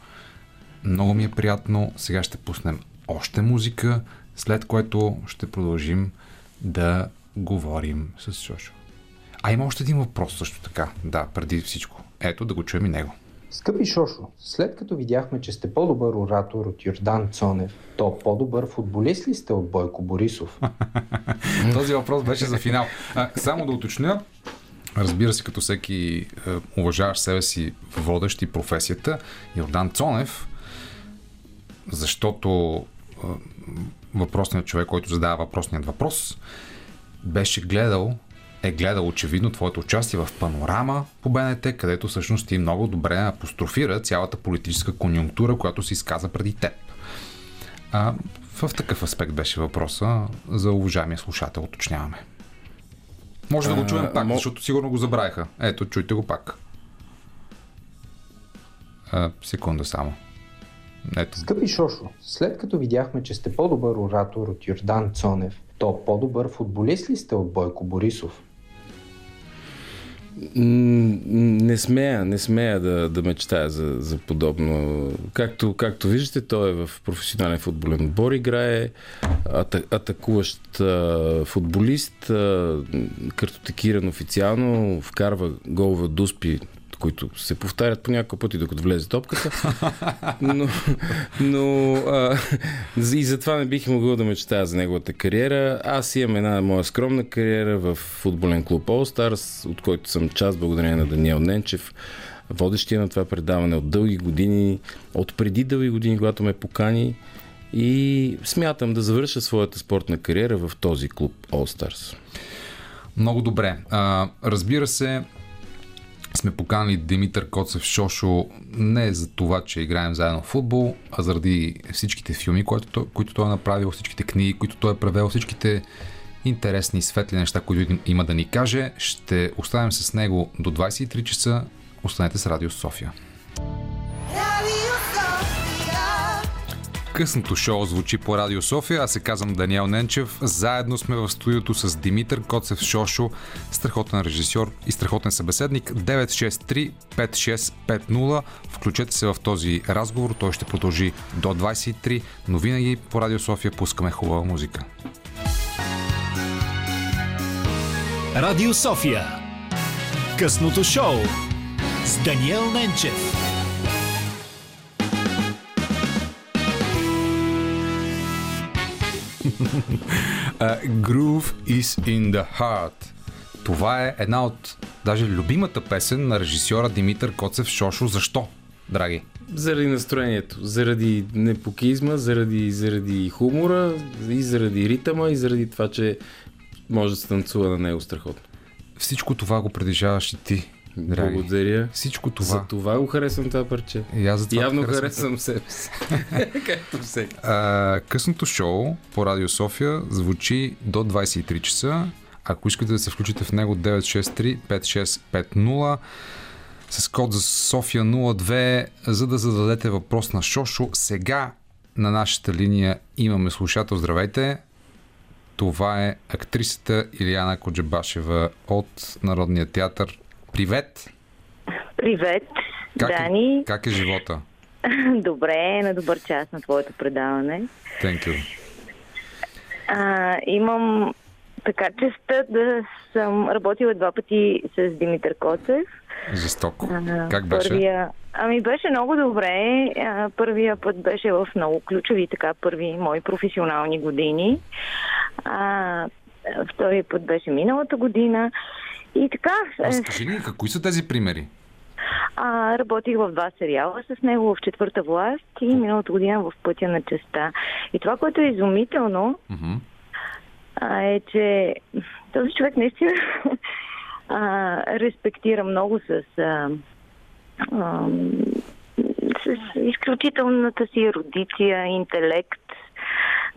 Много ми е приятно. Сега ще пуснем още музика, след което ще продължим да говорим с Шошо. А има още един въпрос също така. Да, преди всичко. Ето да го чуем и него. Скъпи Шошо, след като видяхме, че сте по-добър оратор от Йордан Цонев, то по-добър футболист ли сте от Бойко Борисов? *laughs* Този въпрос беше за финал. А, само да уточня, разбира се, като всеки е, уважаваш себе си водещ и професията, Йордан Цонев, защото е, въпросният човек, който задава въпросният въпрос, беше гледал е гледал очевидно твоето участие в Панорама по БНТ, където всъщност ти много добре апострофира цялата политическа конюнктура, която се изказа преди теб. А, в такъв аспект беше въпроса за уважаемия слушател, уточняваме. Може да го чуем пак, защото сигурно го забравиха. Ето, чуйте го пак. А, секунда само. Ето. Скъпи Шошо, след като видяхме, че сте по-добър оратор от Йордан Цонев, то по-добър футболист ли сте от Бойко Борисов? Не смея, не смея да, да мечтая за, за подобно. Както, както виждате, той е в професионален футболен отбор, играе ата, атакуващ а, футболист, а, картотекиран официално, вкарва голове от дуспи които се повтарят по няколко пъти, докато влезе топката. *laughs* Но, но а, и затова не бих могъл да мечтая за неговата кариера. Аз имам една моя скромна кариера в футболен клуб All Stars, от който съм част благодарение на Даниел Ненчев водещия на това предаване от дълги години, от преди дълги години, когато ме покани и смятам да завърша своята спортна кариера в този клуб All Stars. Много добре. А, разбира се, сме поканали Димитър Коцев Шошо не за това, че играем заедно в футбол, а заради всичките филми, които които той е направил, всичките книги, които той е превел, всичките интересни, светли неща, които има да ни каже. Ще оставим с него до 23 часа. Останете с Радио София. Късното шоу звучи по Радио София. Аз се казвам Даниел Ненчев. Заедно сме в студиото с Димитър Коцев Шошо, страхотен режисьор и страхотен събеседник. 963-5650. Включете се в този разговор. Той ще продължи до 23, но винаги по Радио София пускаме хубава музика. Радио София. Късното шоу с Даниел Ненчев. *laughs* Groove is in the heart. Това е една от даже любимата песен на режисьора Димитър Коцев Шошо. Защо, драги? Заради настроението, заради непокизма, заради, заради хумора и заради ритъма и заради това, че може да се танцува на него страхотно. Всичко това го притежаваш и ти. Драги. Благодаря. Всичко това. За това го харесвам това парче. И аз за това Явно харесвам себе си. *laughs* Както всеки. късното шоу по Радио София звучи до 23 часа. Ако искате да се включите в него 963-5650 с код за София 02, за да зададете въпрос на Шошо. Сега на нашата линия имаме слушател. Здравейте! Това е актрисата Илияна Коджабашева от Народния театър. Привет! Привет, как Дани. Е, как е живота? *laughs* Добре, на добър час на твоето предаване. Thank you. А, имам така честа да съм работила два пъти с Димитър Коцев. Жестоко. Как беше? Първия, ами беше много добре. А, първия път беше в много ключови така първи мои професионални години. А, втория път беше миналата година. И така. Разкажи ни, кои са тези примери? А, работих в два сериала с него в Четвърта власт и миналата година в Пътя на честа. И това, което е изумително, а, е, че този човек наистина *laughs* а, респектира много с, а, а, с изключителната си ерудиция, интелект,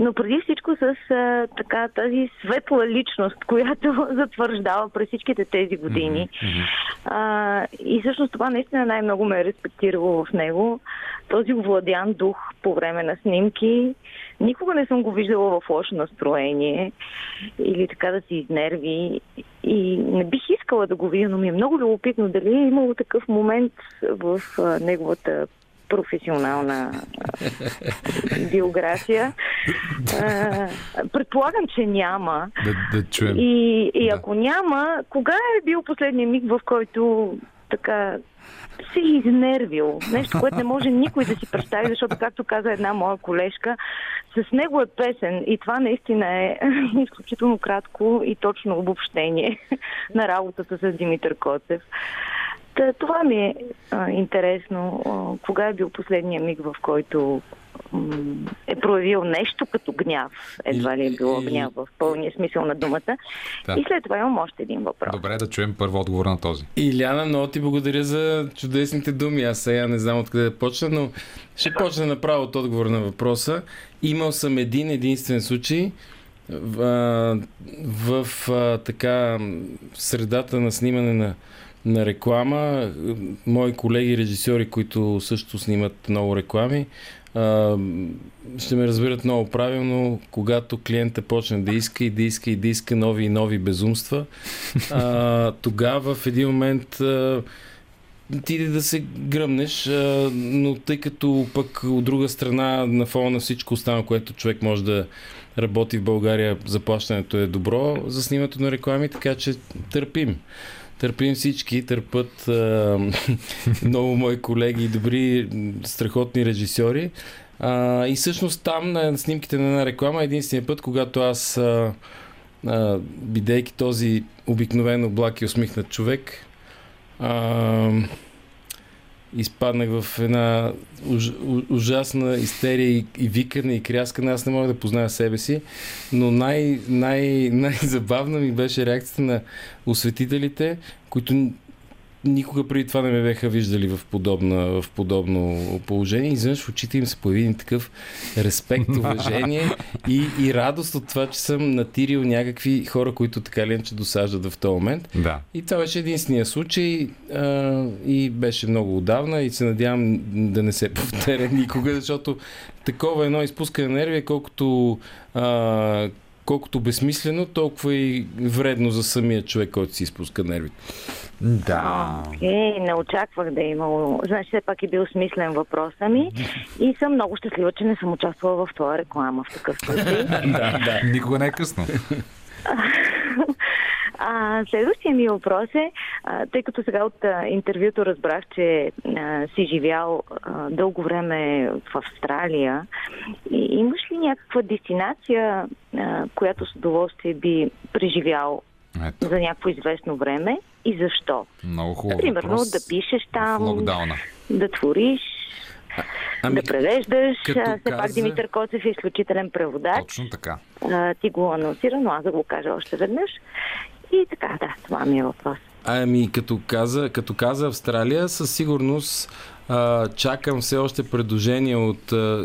но преди всичко с а, така тази светла личност, *laughs* която затвърждава през всичките тези години. А, и всъщност това наистина най-много ме е респектирало в него. Този овладян дух по време на снимки. Никога не съм го виждала в лошо настроение или така да си изнерви. И не бих искала да го видя, но ми е много любопитно дали е имало такъв момент в а, неговата професионална биография. Предполагам, че няма. Да, да чуем. И, и Да. ако няма, кога е бил последния миг, в който така се изнервил? Нещо, което не може никой да си представи, защото, както каза една моя колежка, с него е песен и това наистина е *laughs* изключително кратко и точно обобщение на работата с Димитър Коцев. Та, това ми е а, интересно. А, кога е бил последния миг, в който е проявил нещо като гняв? Едва ли е било гняв в пълния смисъл на думата. Да. И след това имам още един въпрос. Добре да чуем първо отговор на този. Иляна, много ти благодаря за чудесните думи. Аз сега не знам откъде да почна, но ще почна направо от отговор на въпроса. Имал съм един единствен случай в, в а, така средата на снимане на, на реклама. Мои колеги режисьори, които също снимат много реклами, ще ме разберат много правилно, когато клиента почне да иска и да иска и да иска нови и нови безумства, тогава в един момент ти да се гръмнеш, но тъй като пък от друга страна на фона на всичко останало, което човек може да работи в България, заплащането е добро за снимането на реклами, така че търпим. Търпим всички, търпат а, *laughs* много мои колеги добри, страхотни режисьори. А, и всъщност там на снимките на една реклама единствения път, когато аз, а, а, бидейки този обикновен облак и усмихнат човек, а, изпаднах в една уж, ужасна истерия и, и викане и кряскане. Аз не мога да позная себе си, но най, най, най-забавна ми беше реакцията на осветителите, които никога преди това не ме беха виждали в, подобна, в подобно положение. Изведнъж в очите им се появи един такъв респект, уважение и, и радост от това, че съм натирил някакви хора, които така ли че досаждат в този момент. Да. И това беше единствения случай а, и беше много отдавна и се надявам да не се *laughs* повторя никога, защото такова едно изпускане на нерви е колкото, а, колкото безсмислено, толкова и вредно за самия човек, който си изпуска нервите. Да. Е, не очаквах да е имало. Значи, все пак е бил смислен въпроса ми и съм много щастлива, че не съм участвала в твоя реклама в такъв случай. *laughs* Да, да. Никога не е късно. А, следващия ми въпрос е, а, тъй като сега от а, интервюто разбрах, че а, си живял а, дълго време в Австралия, и, имаш ли някаква дестинация, а, която с удоволствие би преживял Ето, за някакво известно време и защо? много хубаво. Примерно въпрос. да пишеш В там, локдауна. да твориш, Ами, да превеждаш. Все пак каза- Димитър Коцев е изключителен преводач. Точно така. А, ти го анонсира, но аз да го кажа още веднъж. И така, да, това ми е въпрос. Ами, като каза, като каза Австралия, със сигурност а, чакам все още предложения от а,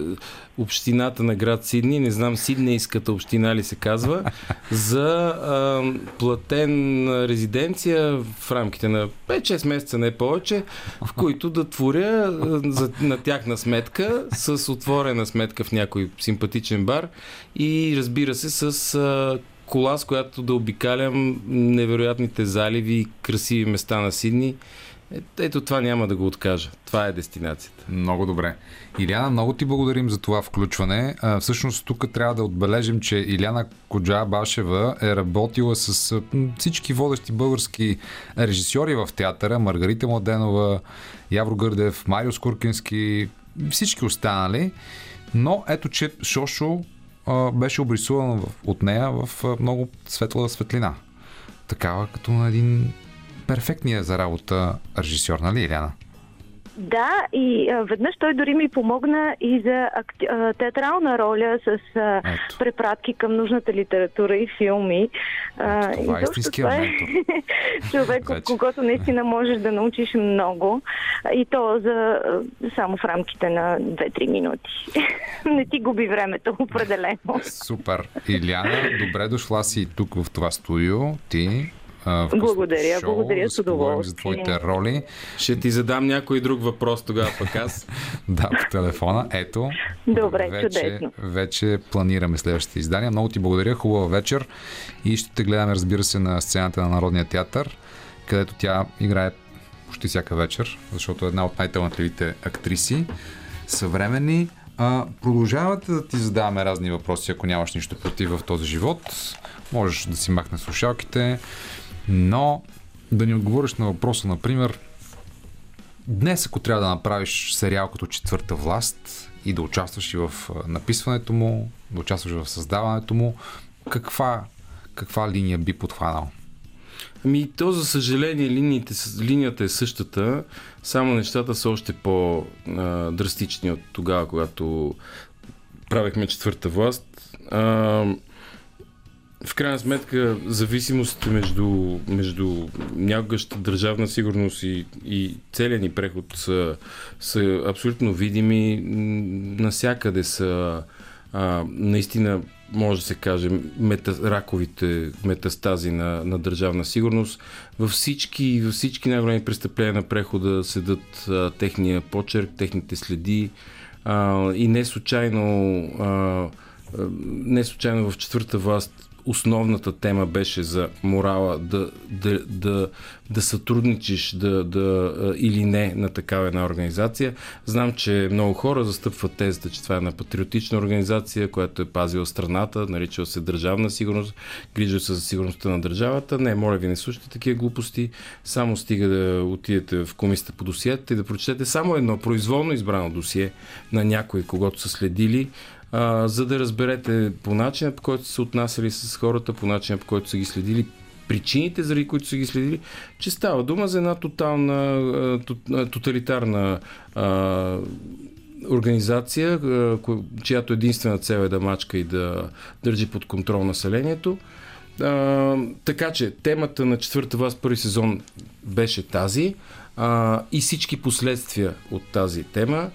общината на град Сидни, не знам Сиднейската община ли се казва, *laughs* за а, платен резиденция в рамките на 5-6 месеца, не повече, в които да творя а, за, на тяхна сметка, с отворена сметка в някой симпатичен бар и разбира се с а, кола, с която да обикалям невероятните заливи и красиви места на Сидни. Е, ето това няма да го откажа. Това е дестинацията. Много добре. Иляна, много ти благодарим за това включване. А, всъщност тук трябва да отбележим, че Иляна Коджа Башева е работила с всички водещи български режисьори в театъра. Маргарита Младенова, Явро Гърдев, Марио Скуркински, всички останали. Но ето, че Шошо а, беше обрисуван от нея в много светла светлина. Такава като на един перфектният за работа режисьор, нали, Иляна? Да, и а, веднъж той дори ми помогна и за акти... а, театрална роля с а, препратки към нужната литература и филми. А, Ето, това е истинския е *laughs* човек, от когото наистина можеш да научиш много. И то за само в рамките на 2-3 минути. *laughs* Не ти губи времето, *laughs* определено. Супер. Иляна, добре дошла си тук в това студио. Ти в благодаря, шоу, благодаря с удоволствие. за твоите роли. Ще ти задам някой друг въпрос тогава пък аз. *laughs* да, по телефона. Ето. Добре, вече, чудесно. Вече планираме следващите издания. Много ти благодаря, хубава вечер и ще те гледаме, разбира се, на сцената на Народния театър, където тя играе почти всяка вечер, защото е една от най-талантливите актриси, съвременни. А, продължавате да ти задаваме разни въпроси, ако нямаш нищо против в този живот. Можеш да си махне слушалките, но да ни отговориш на въпроса, например, днес ако трябва да направиш сериал като четвърта власт и да участваш и в написването му, да участваш в създаването му, каква, каква линия би подхванал? Ами, то за съжаление линиите, линията е същата, само нещата са още по-драстични от тогава, когато правихме четвърта власт. А, в крайна сметка зависимостите между, между някогашната държавна сигурност и, и целият ни преход са, са абсолютно видими. Насякъде са а, наистина, може да се каже, мета, раковите метастази на, на държавна сигурност. Във всички, във всички най-големи престъпления на прехода седат а, техния почерк, техните следи а, и не случайно а, не случайно в четвърта власт основната тема беше за морала, да, да, да, да сътрудничиш да, да, или не на такава една организация. Знам, че много хора застъпват тезата, че това е една патриотична организация, която е пазила страната, наричала се държавна сигурност, грижа се за сигурността на държавата. Не, моля ви, не слушайте такива глупости. Само стига да отидете в комисията по досиета и да прочетете само едно произволно избрано досие на някой, когато са следили а, за да разберете по начина, по който са се отнасяли с хората, по начина, по който са ги следили, причините, заради които са ги следили, че става дума за една тотална, тоталитарна а, организация, чиято единствена цел е да мачка и да държи под контрол населението. А, така че темата на четвърта власт първи сезон беше тази а, и всички последствия от тази тема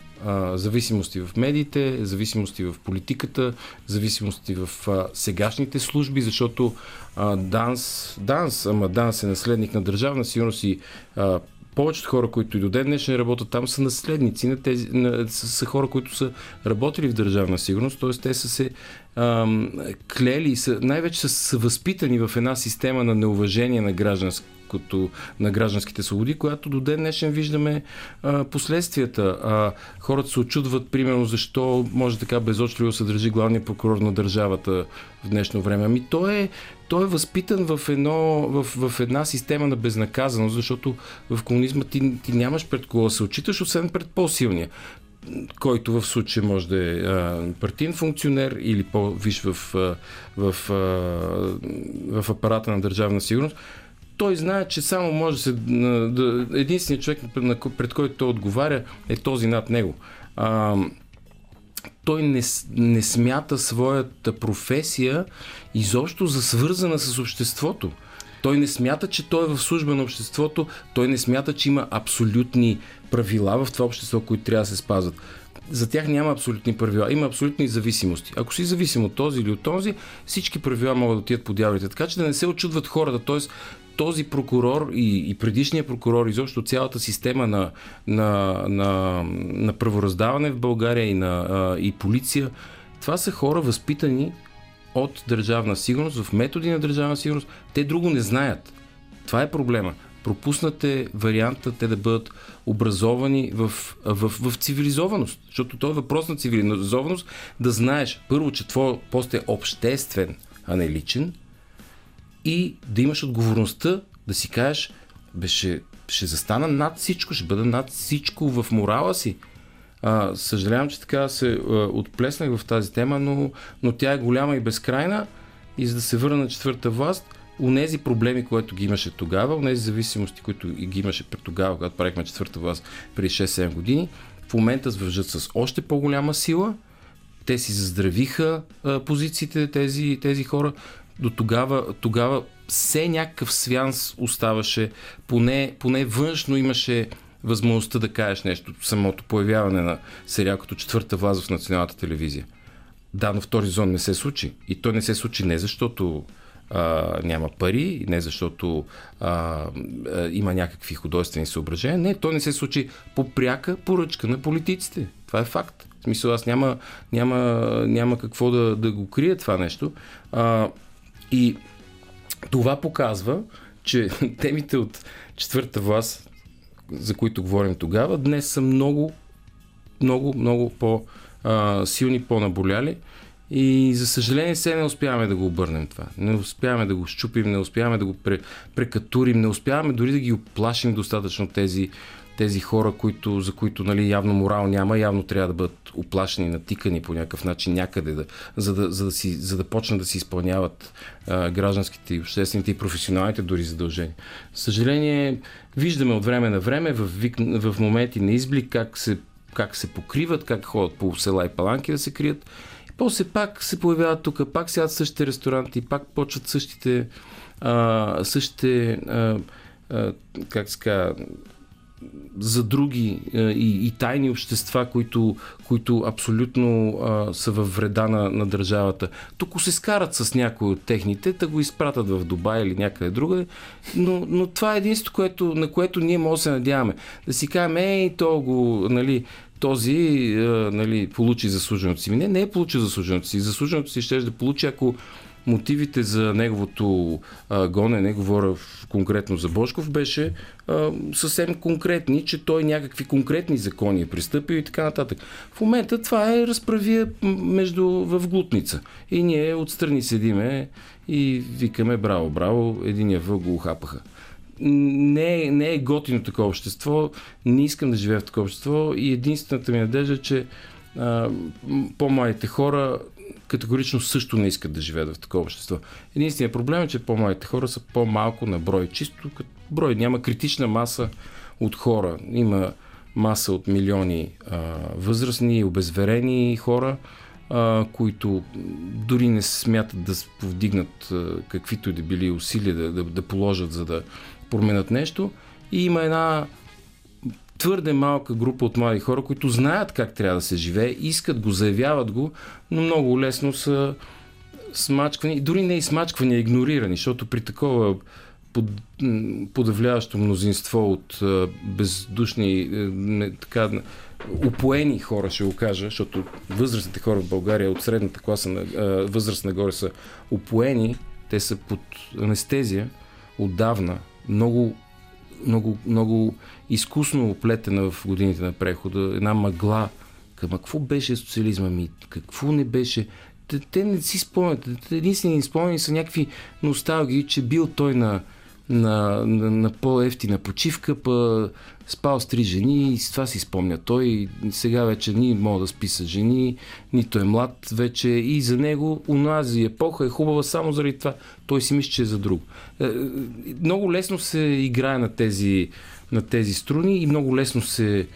зависимости в медиите, зависимости в политиката, зависимости в а, сегашните служби, защото а, Данс, Данс, ама Данс е наследник на държавна сигурност и а, повечето хора, които и до ден днешен работят там, са наследници на тези, на, са, хора, които са работили в държавна сигурност, т.е. те са се ам, клели, са, най-вече са, са възпитани в една система на неуважение на граждански като на гражданските свободи, която до ден днешен виждаме а, последствията. А, хората се очудват, примерно, защо може така безочливо се държи главният прокурор на държавата в днешно време. Ами той е, той е възпитан в, едно, в, в една система на безнаказаност, защото в комунизма ти, ти нямаш пред кого да се очиташ, освен пред по-силния който в случая може да е партиен функционер или по-виш в, в, в, в апарата на държавна сигурност той знае, че само може да се. Единственият човек, пред който той отговаря, е този над него. А, той не, не смята своята професия изобщо за свързана с обществото. Той не смята, че той е в служба на обществото, той не смята, че има абсолютни правила в това общество, които трябва да се спазват. За тях няма абсолютни правила, има абсолютни зависимости. Ако си зависим от този или от този, всички правила могат да отидат по дяволите. Така че да не се очудват хората. Тоест, този прокурор и, и предишния прокурор, изобщо цялата система на, на, на, на правораздаване в България и, на, и полиция, това са хора възпитани от държавна сигурност, в методи на държавна сигурност. Те друго не знаят. Това е проблема. Пропуснате варианта те да бъдат образовани в, в, в цивилизованост. Защото то е въпрос на цивилизованост да знаеш първо, че твой пост е обществен, а не личен – и да имаш отговорността да си кажеш, бе, ще, ще застана над всичко, ще бъда над всичко в морала си. А, съжалявам, че така се а, отплеснах в тази тема, но, но тя е голяма и безкрайна. И за да се върна на четвърта власт, унези проблеми, които ги имаше тогава, унези зависимости, които ги имаше пред тогава, когато правихме четвърта власт преди 6-7 години, в момента свържат с още по-голяма сила. Те си заздравиха а, позициите тези, тези хора. До тогава, тогава все някакъв свянс оставаше, поне, поне външно имаше възможността да кажеш нещо, самото появяване на сериал като четвърта власт в националната телевизия. Да, но втори зон не се случи. И то не се случи не защото а, няма пари, не защото а, а, има някакви художествени съображения. Не, то не се случи по пряка поръчка на политиците. Това е факт. В смисъл, аз няма, няма, няма какво да, да го крия това нещо. А, и това показва, че *laughs* темите от четвърта власт, за които говорим тогава, днес са много, много, много по-силни, по-наболяли. И за съжаление се не успяваме да го обърнем това. Не успяваме да го щупим, не успяваме да го прекатурим, не успяваме дори да ги оплашим достатъчно тези тези хора, които, за които нали, явно морал няма, явно трябва да бъдат оплашени, натикани по някакъв начин някъде, да, за, да, за, да си, за да почнат да си изпълняват а, гражданските, обществените и професионалните дори задължения. Съжаление, виждаме от време на време в, в моменти на изблик как се, как се покриват, как ходят по села и паланки да се крият. И после пак се появяват тук, пак сядат същите ресторанти, пак почват същите, а, същите а, как се казва, за други е, и, и тайни общества, които, които абсолютно а, са във вреда на, на държавата. Тук се скарат с някои от техните, да го изпратят в Дубай или някъде друга, но, но това е единството, което, на което ние може да се надяваме. Да си кажем, ей, то го, нали, този а, нали, получи заслуженото си. Не, не е получил заслуженото си. Заслуженото си ще да получи, ако мотивите за неговото а, гонене, говоря конкретно за Бошков, беше а, съвсем конкретни, че той някакви конкретни закони е пристъпил и така нататък. В момента това е разправия между в глутница. И ние отстрани седиме и викаме браво, браво, единия въл го ухапаха не не е готино такова общество, не искам да живея в такова общество и единствената ми надежда е, че а, по-малите хора категорично също не искат да живеят в такова общество. Единственият проблем е, че по-малите хора са по-малко на брой. Чисто като брой. Няма критична маса от хора. Има маса от милиони а, възрастни, обезверени хора, а, които дори не смятат да повдигнат каквито и да били усилия да, да, да положат, за да променят нещо. И има една твърде малка група от млади хора, които знаят как трябва да се живее, искат го, заявяват го, но много лесно са смачквани, дори не и смачквани, а игнорирани, защото при такова под, подавляващо мнозинство от бездушни, не, така, упоени хора, ще го кажа, защото възрастните хора в България от средната класа на възраст нагоре са упоени, те са под анестезия отдавна, много много, много изкусно оплетена в годините на прехода, една мъгла. Към какво беше социализма ми? Какво не беше? Те, те не си спомнят. Единствени спомени са някакви носталгии, че бил той на, на, на, на по-ефтина почивка, па спал с три жени и с това си спомня. Той сега вече ни мога да спи с жени, нито е млад вече и за него унази епоха е хубава само заради това. Той си мисли, че е за друго. Е, е, много лесно се играе на тези, на тези струни и много лесно се,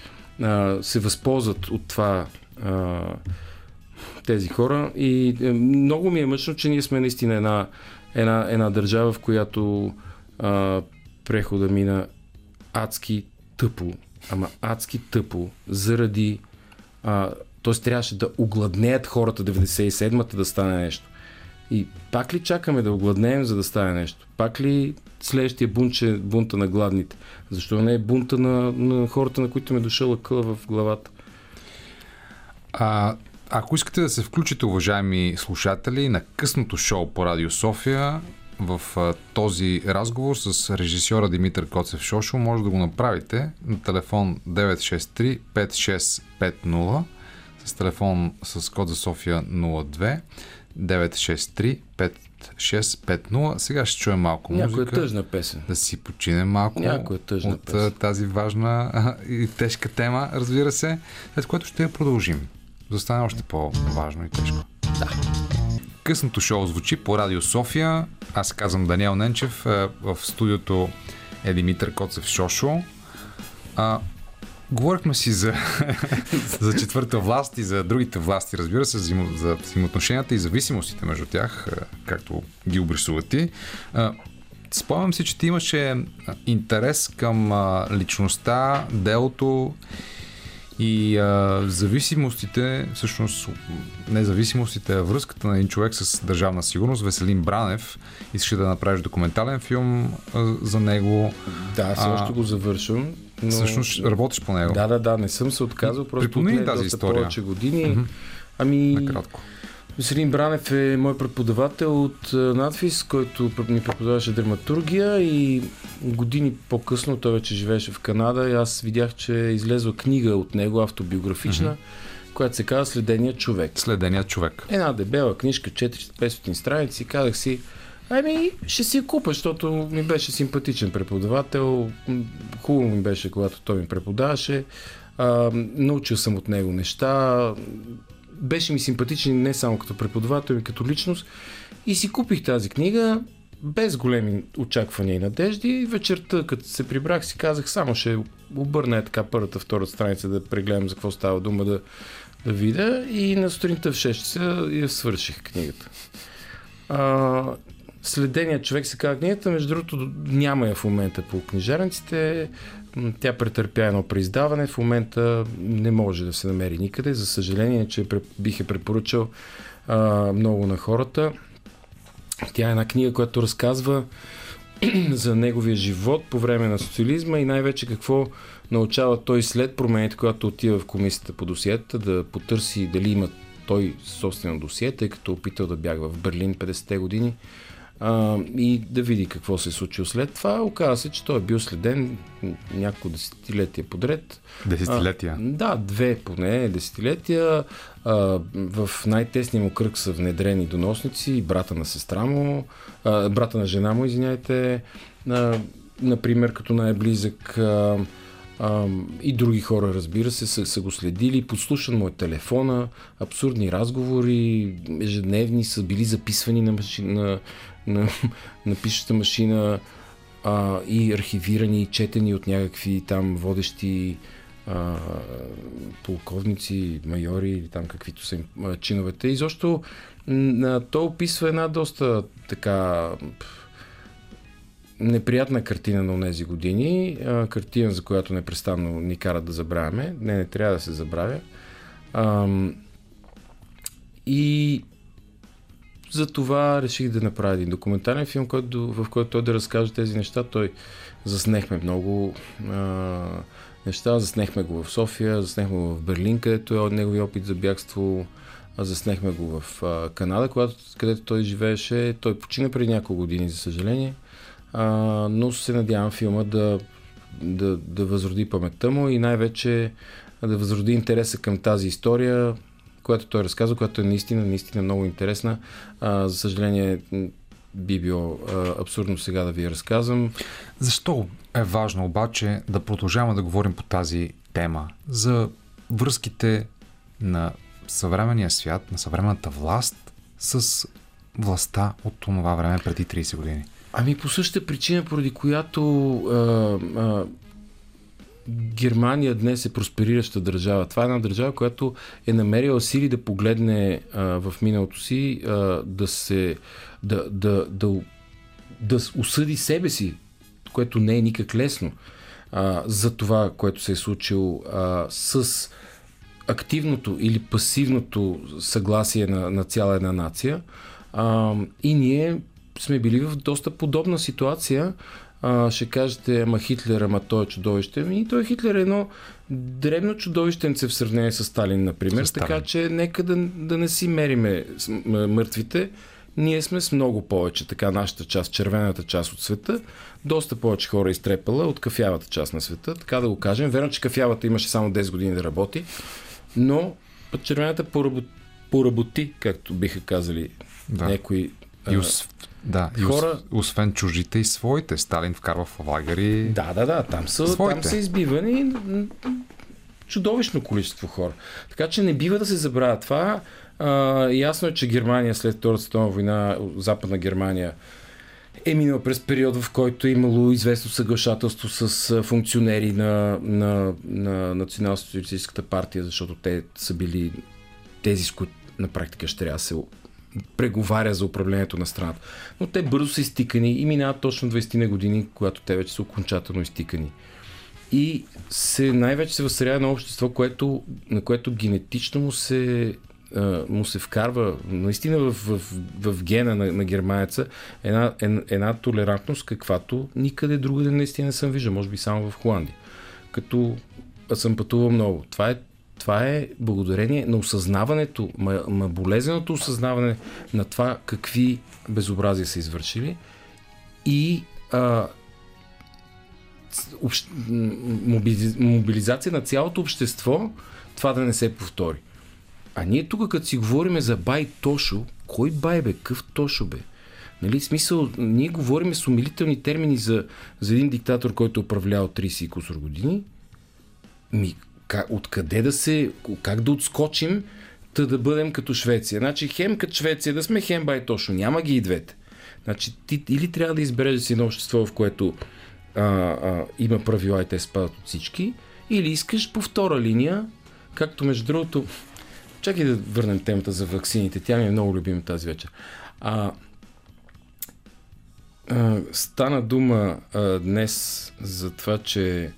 се възползват от това тези хора. И е, много ми е мъчно, че ние сме наистина една, една, една държава, в която а, прехода мина адски тъпо, ама адски тъпо, заради... А, т.е. трябваше да огладнеят хората 97-та да стане нещо. И пак ли чакаме да огладнеем, за да стане нещо? Пак ли следващия бунт е бунта на гладните? Защо не е бунта на, на хората, на които ме дошъл лъкъла в главата? А, ако искате да се включите, уважаеми слушатели, на късното шоу по Радио София, в а, този разговор с режисьора Димитър Коцев Шошо може да го направите на телефон 963 5650 с телефон с код за София 02 963 5650. Сега ще чуем малко Някоя музика. Някоя тъжна песен. Да си починем малко Някоя тъжна от песен. тази важна и тежка тема, разбира се, след което ще я продължим. Да стане още по-важно и тежко. Да. Късното шоу звучи по Радио София. Аз казвам Даниел Ненчев. В студиото е Димитър Коцев Шошо. А, говорихме си за, *laughs* за четвърта власт и за другите власти, разбира се, за взаимоотношенията и зависимостите между тях, както ги обрисуват ти. Спомням си, че ти имаше интерес към личността, делото и а, зависимостите, всъщност независимостите, а връзката на един човек с държавна сигурност, Веселин Бранев, искаше да направиш документален филм а, за него. Да, все още го завършвам. Но... Всъщност работиш по него. Да, да, да, не съм се отказал, просто Припомни тази история. повече години. Mm-hmm. Ами, Накратко. Веселин Бранев е мой преподавател от надфис, който ми преподаваше драматургия и години по-късно той вече живееше в Канада и аз видях, че е излезла книга от него, автобиографична, mm-hmm. която се казва Следения човек. Следения човек. Една дебела книжка, 400-500 страници. Казах си, Ами, ще си я купа, защото ми беше симпатичен преподавател. Хубаво ми беше, когато той ми преподаваше. А, научил съм от него неща беше ми симпатичен не само като преподавател, и като личност. И си купих тази книга без големи очаквания и надежди. Вечерта, като се прибрах, си казах, само ще обърна е така първата, втората страница да прегледам за какво става дума да, да видя. И на сутринта в 6 часа я свърших книгата. А, Следеният човек се казва книгата, между другото няма я в момента по книжарниците. Тя претърпя едно преиздаване, в момента не може да се намери никъде. За съжаление, че бих е препоръчал а, много на хората. Тя е една книга, която разказва *clears throat* за неговия живот по време на социализма и най-вече какво научава той след промените, когато отива в комисията по досиета, да потърси дали има той собствено досие, тъй като е опитал да бяга в Берлин 50-те години а, и да види какво се е случило след това. Оказва се, че той е бил следен няколко десетилетия подред. Десетилетия? А, да, две поне десетилетия. А, в най-тесния му кръг са внедрени доносници, брата на сестра му, а, брата на жена му, извиняйте, а, например, като най-близък. А, а, и други хора, разбира се, са, са го следили. Подслушан му е телефона, абсурдни разговори, ежедневни са били записвани на, машина, на, *laughs* на, пишеща машина а, и архивирани, и четени от някакви там водещи а, полковници, майори или там каквито са им чиновете. И защо то описва една доста така неприятна картина на тези години, а, картина, за която непрестанно ни карат да забравяме. Не, не трябва да се забравя. А, и за това реших да направя един документален филм, който, в който той да разкаже тези неща. Той заснехме много а, неща. Заснехме го в София, заснехме го в Берлин, където е негови опит за бягство. Заснехме го в а, Канада, когато, където той живееше. Той почина преди няколко години, за съжаление. А, но се надявам филма да, да, да възроди паметта му и най-вече да възроди интереса към тази история, която той разказва, която е наистина, наистина много интересна. А, за съжаление, би било а, абсурдно сега да ви я разказвам. Защо е важно обаче да продължаваме да говорим по тази тема? За връзките на съвременния свят, на съвременната власт с властта от това време преди 30 години? Ами по същата причина, поради която а, а, Германия днес е просперираща държава. Това е една държава, която е намерила сили да погледне а, в миналото си, а, да се. Да, да, да, да осъди себе си, което не е никак лесно, а, за това, което се е случило а, с активното или пасивното съгласие на, на цяла една нация. А, и ние сме били в доста подобна ситуация, а, ще кажете, ама Хитлер, ама той е чудовище. Ами той Хитлер е едно древно чудовищенце в сравнение с Сталин, например. Сталин. Така че нека да, да не си мериме мъртвите. Ние сме с много повече, така нашата част, червената част от света, доста повече хора изтрепала от кафявата част на света, така да го кажем. Верно, че кафявата имаше само 10 години да работи, но червената поработи, поработи както биха казали да. някои и да, хора... И освен чужите и своите. Сталин вкарва в лагери. Да, да, да. Там са, там са избивани чудовищно количество хора. Така че не бива да се забравя това. А, ясно е, че Германия след Втората световна война, Западна Германия, е минал през период, в който е имало известно съглашателство с функционери на, на, на Национал-социалистическата партия, защото те са били тези, с които на практика ще трябва да се преговаря за управлението на страната. Но те бързо са изтикани и минават точно 20 на години, когато те вече са окончателно изтикани. И се, най-вече се възстрява едно общество, което, на което генетично му се му се вкарва наистина в, в, в гена на, на германеца една, една толерантност, каквато никъде другаде наистина не съм виждал, може би само в Холандия. Като съм пътувал много. Това е, това е благодарение на осъзнаването, на болезненото осъзнаване на това какви безобразия са извършили и а, общ, мобилизация на цялото общество това да не се повтори. А ние тук, като си говориме за бай Тошо, кой бай бе? Къв Тошо бе? Нали, смисъл, ние говорим с умилителни термини за, за един диктатор, който е управлял 30 и кусор години. Ми, откъде да се, как да отскочим, та да бъдем като Швеция. Значи, хем като Швеция, да сме хем бай Тошо. Няма ги и двете. Значи, ти или трябва да избереш си едно общество, в което а, а, има правила и те спадат от всички, или искаш по втора линия, както между другото, Чакай да върнем темата за ваксините. Тя ми е много любима тази вечер. А, а, стана дума а, днес за това, че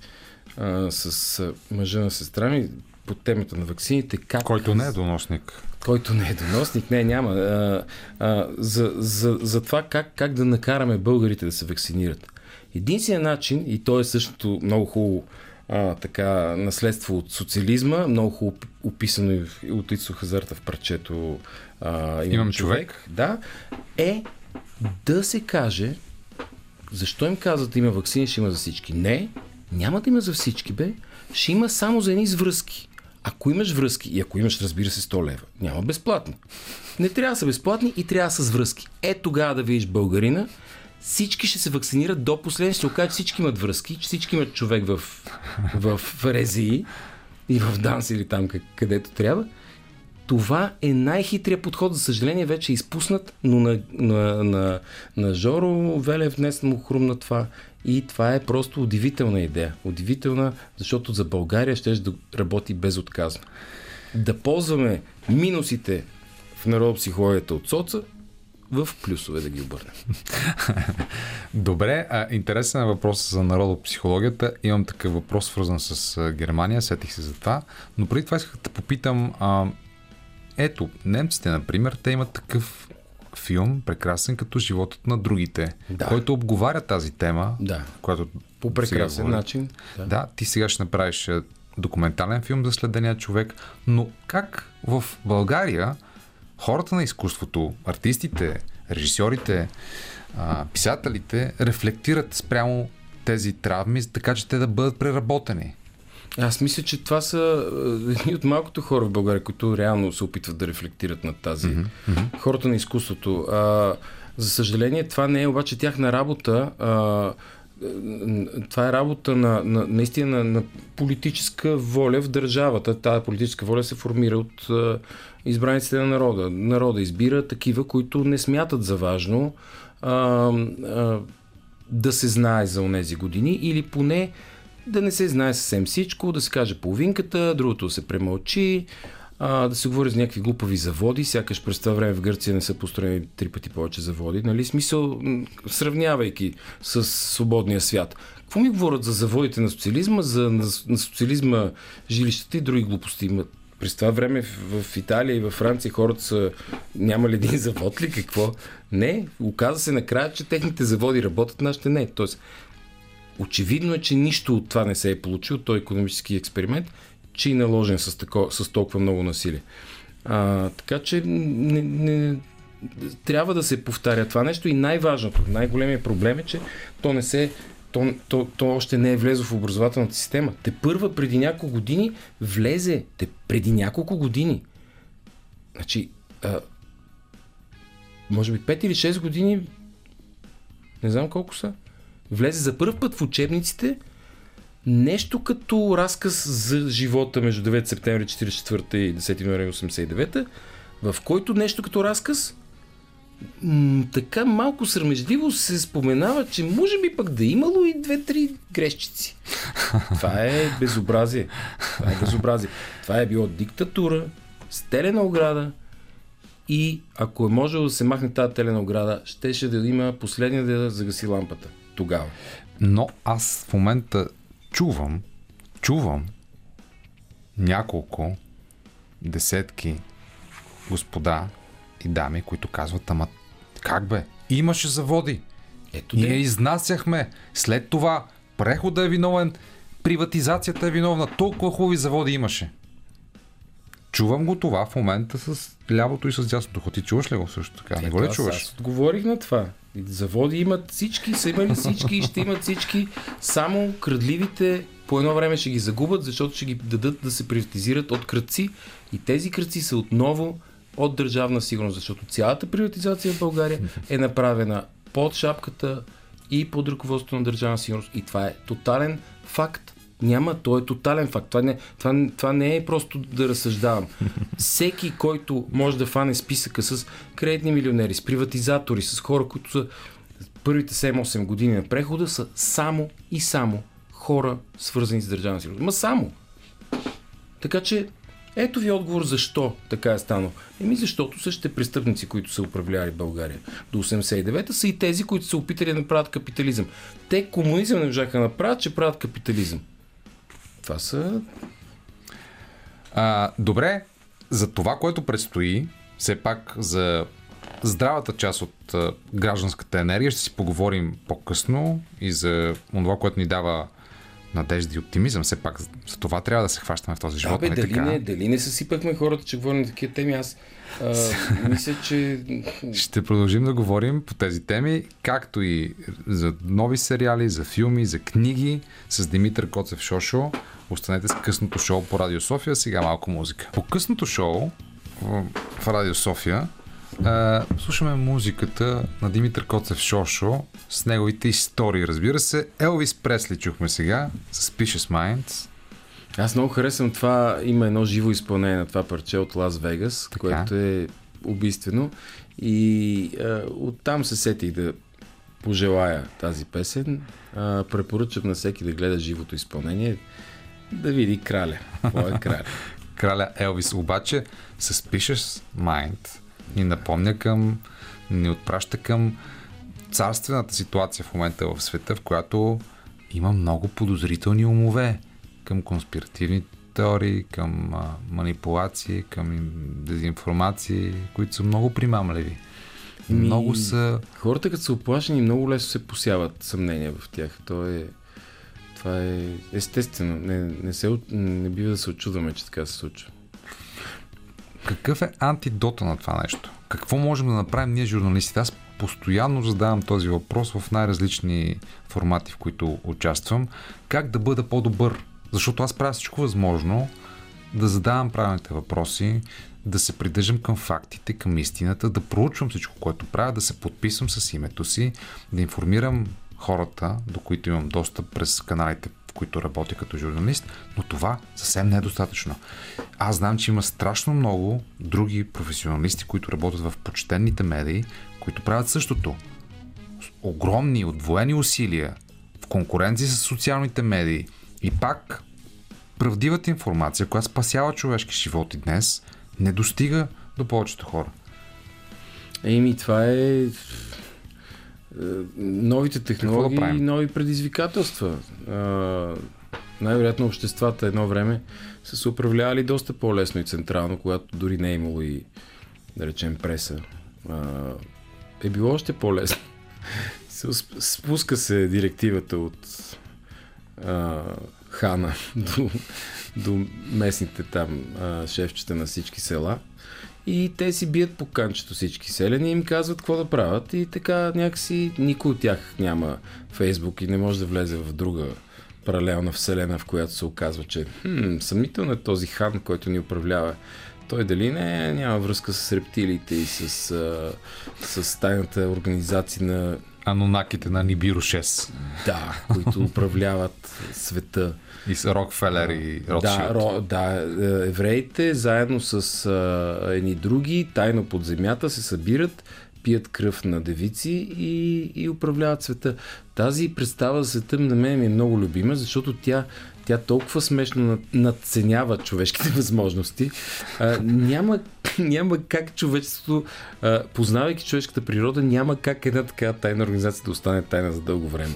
а, с мъжа на сестра ми по темата на ваксините. Как... Който не е доносник. Който не е доносник, не, няма. А, а, за, за, за това как, как да накараме българите да се вакцинират. Единственият начин, и то е същото много хубаво а, така, наследство от социализма, много хубаво описано и от Ицо Хазарта в парчето а, Имам, Имам човек. човек. Да, е да се каже защо им казват има вакцини, ще има за всички. Не, няма да има за всички, бе. Ще има само за едни връзки. Ако имаш връзки и ако имаш, разбира се, 100 лева, няма безплатно. Не трябва да са безплатни и трябва да са с връзки. Е тогава да видиш българина, всички ще се вакцинират до последния. Ще се че всички имат връзки, че всички имат човек в, в, в Резии и в Данс или там където трябва. Това е най-хитрия подход. За съжаление вече е изпуснат, но на, на, на, на Жоро Велев днес му хрумна това. И това е просто удивителна идея. Удивителна, защото за България ще да работи безотказно. Да ползваме минусите в народопсихологията от соца в плюсове да ги обърнем. *laughs* Добре, а, интересен е въпрос за народопсихологията. Имам такъв въпрос, свързан с Германия, сетих се за това. Но преди това исках да попитам, а, ето, немците, например, те имат такъв филм, прекрасен като животът на другите, да. който обговаря тази тема, да. която по прекрасен начин. Да. да, ти сега ще направиш документален филм за следения човек, но как в България хората на изкуството, артистите, режисьорите, писателите рефлектират спрямо тези травми, така че те да бъдат преработени. Аз мисля, че това са едни от малкото хора в България, които реално се опитват да рефлектират над тази. Mm-hmm. Хората на изкуството. А, за съжаление, това не е обаче тяхна работа. А, това е работа на, на наистина на, на политическа воля в държавата. Тая политическа воля се формира от а, избраниците на народа. Народа избира такива, които не смятат за важно а, а, да се знае за онези години или поне да не се знае съвсем всичко, да се каже половинката, другото се премълчи, а, да се говори за някакви глупави заводи, сякаш през това време в Гърция не са построени три пъти повече заводи. Нали? Смисъл, сравнявайки с свободния свят. Какво ми говорят за заводите на социализма, за на, на социализма жилищата и други глупости? През това време в, в Италия и във Франция хората са няма ли един завод ли какво? Не, оказа се накрая, че техните заводи работят, нашите не. Тоест, очевидно е, че нищо от това не се е получило, той економически експеримент, че е наложен с, тако, с толкова много насилие. А, така че не, не, трябва да се повтаря това нещо и най-важното, най-големият проблем е, че то не се то, то, то още не е влезло в образователната система. Те първа преди няколко години влезе. Те преди няколко години. Значи, а, може би 5 или 6 години, не знам колко са, влезе за първ път в учебниците нещо като разказ за живота между 9 септември 1944 и 10 януари 1989 в който нещо като разказ м- така малко срамежливо се споменава, че може би пък да е имало и две-три грешчици. *laughs* Това е безобразие. Това е безобразие. Това е било диктатура, стелена ограда и ако е можело да се махне тази телена ограда, щеше да има последния да загаси лампата. Тогава. Но аз в момента чувам, чувам няколко десетки господа и дами, които казват, ама как бе? Имаше заводи. Ето Ние де. изнасяхме. След това прехода е виновен, приватизацията е виновна. Толкова хубави заводи имаше. Чувам го това в момента с лявото и с дясното. Ти чуваш ли го също така? Не го ли чуваш? Аз отговорих на това. Заводи имат всички, са имали всички и ще имат всички. Само крадливите по едно време ще ги загубят, защото ще ги дадат да се приватизират от кръци и тези кръци са отново от държавна сигурност, защото цялата приватизация в България е направена под шапката и под ръководството на държавна сигурност и това е тотален факт. Няма, то е тотален факт. Това не, това, това не е просто да разсъждавам. Всеки, който може да фане списъка с кредитни милионери, с приватизатори, с хора, които са първите 7-8 години на прехода, са само и само хора, свързани с държавна сигурност. Ма само. Така че, ето ви отговор защо така е станало. Еми защото същите престъпници, които са управлявали България до 89-та, са и тези, които са опитали да направят капитализъм. Те комунизъм не можаха да направят, че правят капитализъм. Това са... А, добре, за това, което предстои, все пак за здравата част от а, гражданската енергия ще си поговорим по-късно и за това, което ни дава надежда и оптимизъм. Все пак за това трябва да се хващаме в този живот. Да, бе, нали дали, така? не, дали не съсипахме хората, че говорим на такива теми? Аз а, *laughs* мисля, че... Ще продължим да говорим по тези теми, както и за нови сериали, за филми, за книги с Димитър Коцев Шошо. Останете с късното шоу по Радио София. Сега малко музика. По късното шоу в Радио София а, слушаме музиката на Димитър Коцев Шошо с неговите истории, разбира се. Елвис Пресли чухме сега с Picious Minds. Аз много харесвам това. Има едно живо изпълнение на това парче от Лас Вегас, така. което е убийствено. И а, оттам се сетих да пожелая тази песен. А, препоръчвам на всеки да гледа живото изпълнение, да види краля. Кой е краля? *laughs* краля Елвис обаче с Picious Mind ни напомня към, ни отпраща към царствената ситуация в момента в света, в която има много подозрителни умове към конспиративни теории, към а, манипулации, към дезинформации, които са много примамливи. Ми, много са... Хората, като са оплашени, много лесно се посяват съмнения в тях. То е... Това е естествено. Не, не, се, не бива да се очудваме, че така се случва. Какъв е антидота на това нещо? Какво можем да направим ние, журналистите? Аз постоянно задавам този въпрос в най-различни формати, в които участвам. Как да бъда по-добър? Защото аз правя всичко възможно да задавам правилните въпроси, да се придържам към фактите, към истината, да проучвам всичко, което правя, да се подписвам с името си, да информирам хората, до които имам достъп през каналите, които работя като журналист, но това съвсем не е достатъчно. Аз знам, че има страшно много други професионалисти, които работят в почтенните медии, които правят същото. Огромни, отвоени усилия в конкуренция с социалните медии. И пак правдивата информация, която спасява човешки животи днес, не достига до повечето хора. Еми, това е, новите технологии да и нови предизвикателства. най-вероятно обществата едно време са се управлявали доста по-лесно и централно, когато дори не е имало и, да речем, преса. е било още по-лесно. Спуска се директивата от а, Хана *laughs* до, до местните там а, шефчета на всички села – и те си бият по канчето всички селени и им казват какво да правят и така някакси никой от тях няма Фейсбук и не може да влезе в друга паралелна вселена, в която се оказва, че хм, съмнително е този хан, който ни управлява. Той дали не няма връзка с рептилиите и с, а, с тайната организация на Анунаките на Нибиро 6. Да, които управляват света. И с Рокфелер и Ротшилд. Да, ро, да, е, евреите заедно с а, едни други, тайно под земята се събират, пият кръв на девици и, и управляват света. Тази представа за света на мен ми е много любима, защото тя, тя толкова смешно надценява човешките *laughs* възможности. А, няма, *clears throat* няма как човечеството, а, познавайки човешката природа, няма как една такава тайна организация да остане тайна за дълго време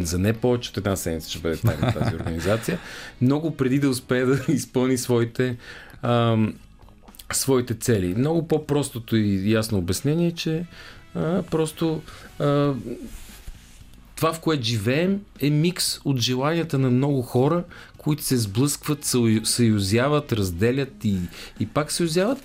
за не повече от една седмица ще бъде тайна тази организация, много преди да успее да *laughs* изпълни своите, ам, своите цели. Много по-простото и ясно обяснение е, че а, просто а, това, в което живеем, е микс от желанията на много хора, които се сблъскват, съюзяват, разделят и, и пак съюзяват,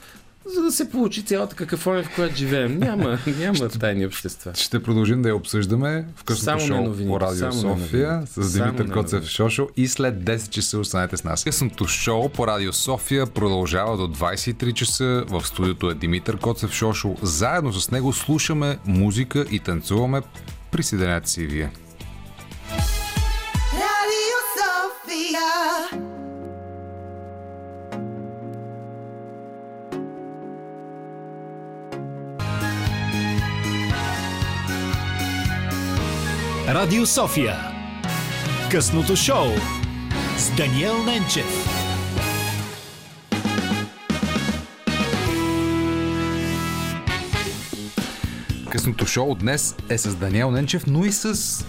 за да се получи цялата какафония, в която живеем. Няма, няма тайни общества. Ще продължим да я обсъждаме в късното шоу новини, по Радио София с Димитър Коцев Шошо и след 10 часа останете с нас. Късното шоу по Радио София продължава до 23 часа. В студиото е Димитър Коцев Шошо. Заедно с него слушаме музика и танцуваме. Присъединете си вие. Радио София Радио София. Късното шоу с Даниел Ненчев. Късното шоу днес е с Даниел Ненчев, но и с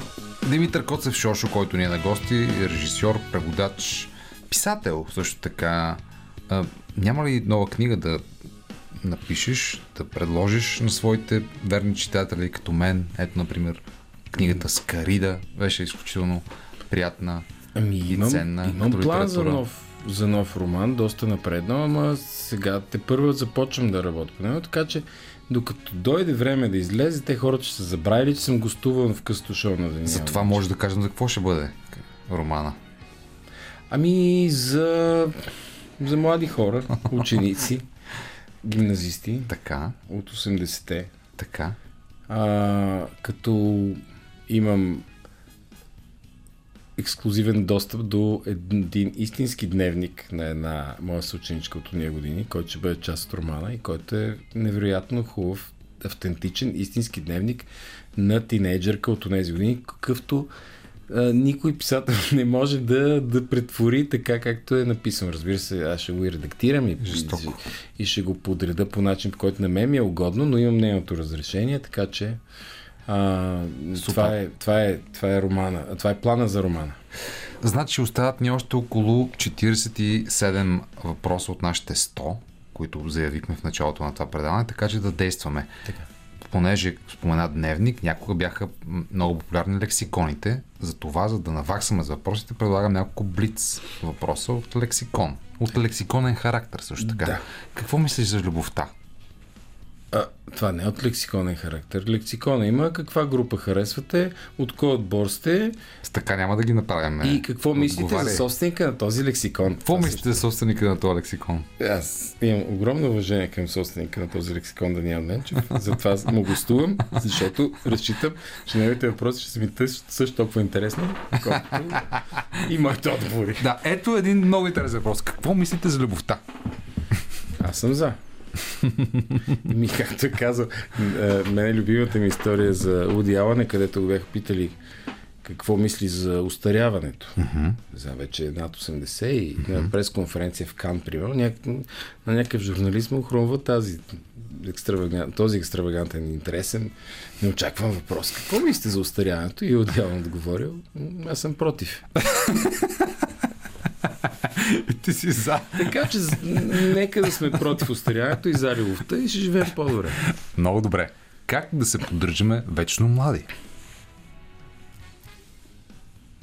Димитър Коцев Шошо, който ни е на гости, режисьор, преводач, писател също така. А, няма ли нова книга да напишеш, да предложиш на своите верни читатели, като мен? Ето, например, Книгата Скарида беше изключително приятна ами, и имам, ценна. Имам план за нов, за нов роман, доста напредно, ама сега те първо започвам да работя по него, така че докато дойде време да излезе, те хората ще са забравили, че съм гостувал в късто шоу на деня. За това може да кажем за какво ще бъде романа. Ами за, за млади хора, *laughs* ученици, гимназисти. Така. От 80-те. Така. А, като имам ексклюзивен достъп до един истински дневник на една моя съученичка от уния години, който ще бъде част от романа и който е невероятно хубав, автентичен, истински дневник на тинейджърка от тези години, какъвто а, никой писател *laughs* не може да, да претвори така, както е написано. Разбира се, аз ще го и редактирам и, и, и ще го подреда по начин, по който на мен ми е угодно, но имам нейното разрешение, така че а, това, е, това, е, това е романа. Това е плана за романа. Значи остават ни още около 47 въпроса от нашите 100, които заявихме в началото на това предаване, така че да действаме. Така. Понеже спомена дневник, някога бяха много популярни лексиконите. За това, за да наваксаме за въпросите, предлагам няколко блиц въпроса от лексикон. От лексиконен характер също така. Да. Какво мислиш за любовта? А, това не е от лексиконен характер. Лексикона има каква група харесвате, от кой отбор сте. С така няма да ги направим. И какво мислите Отговаря. за собственика на този лексикон? Какво мислите за собственика на този лексикон? Аз имам огромно уважение към собственика на този лексикон Даниел Ненчев. Затова му гостувам, защото разчитам, че неговите въпроси ще са ми също толкова интересни, колкото и моите отговори. Да, ето един много интересен въпрос. Какво мислите за любовта? Аз съм за. *laughs* ми, както е казал, мен е любимата ми история за Уди Алане, където го бяха питали какво мисли за устаряването. Uh-huh. За вече над 80 и uh-huh. на пресконференция в Кан, примерно, няк... на някакъв журналист му хрумва тази екстравагант, този екстравагантен, интересен, неочакван въпрос. Какво мислите за устаряването? И отделно отговорил, аз съм против. *laughs* *laughs* Ти си за. Така че нека да сме против остаряването и за любовта и ще живеем по-добре. Много добре. Как да се поддържаме вечно млади?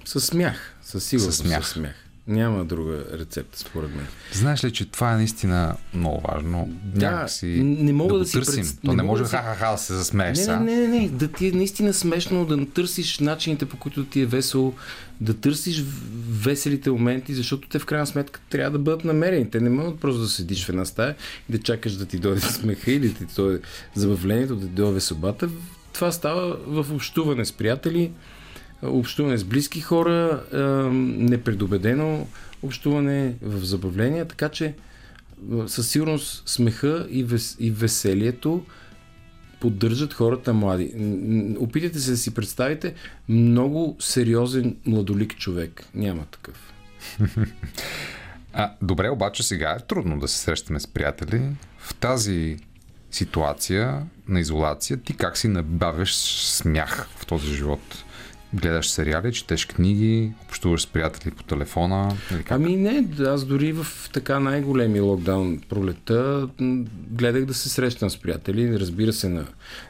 Със смях. Със сигурност. Със смях. Със смях. Няма друга рецепта, според мен. Знаеш ли, че това е наистина много важно? Да, Някакси не мога да, да си търсим. Пред... То не, не може ха-ха-ха да се засмееш не, не, не, не, не, да ти е наистина смешно да търсиш начините, по които ти е весело, да търсиш веселите моменти, защото те в крайна сметка трябва да бъдат намерени. Те не могат просто да седиш в една стая и да чакаш да ти дойде *laughs* смеха или да ти дойде забавлението, да ти дойде веселбата това става в общуване с приятели, общуване с близки хора, непредобедено общуване в забавление, така че със сигурност смеха и, вес, и веселието поддържат хората млади. Опитайте се да си представите много сериозен младолик човек. Няма такъв. *laughs* А, добре, обаче сега е трудно да се срещаме с приятели. В тази ситуация на изолация, ти как си набавяш смях в този живот? Гледаш сериали, четеш книги, общуваш с приятели по телефона? Или как? Ами не, аз дори в така най-големи локдаун пролета гледах да се срещам с приятели, разбира се на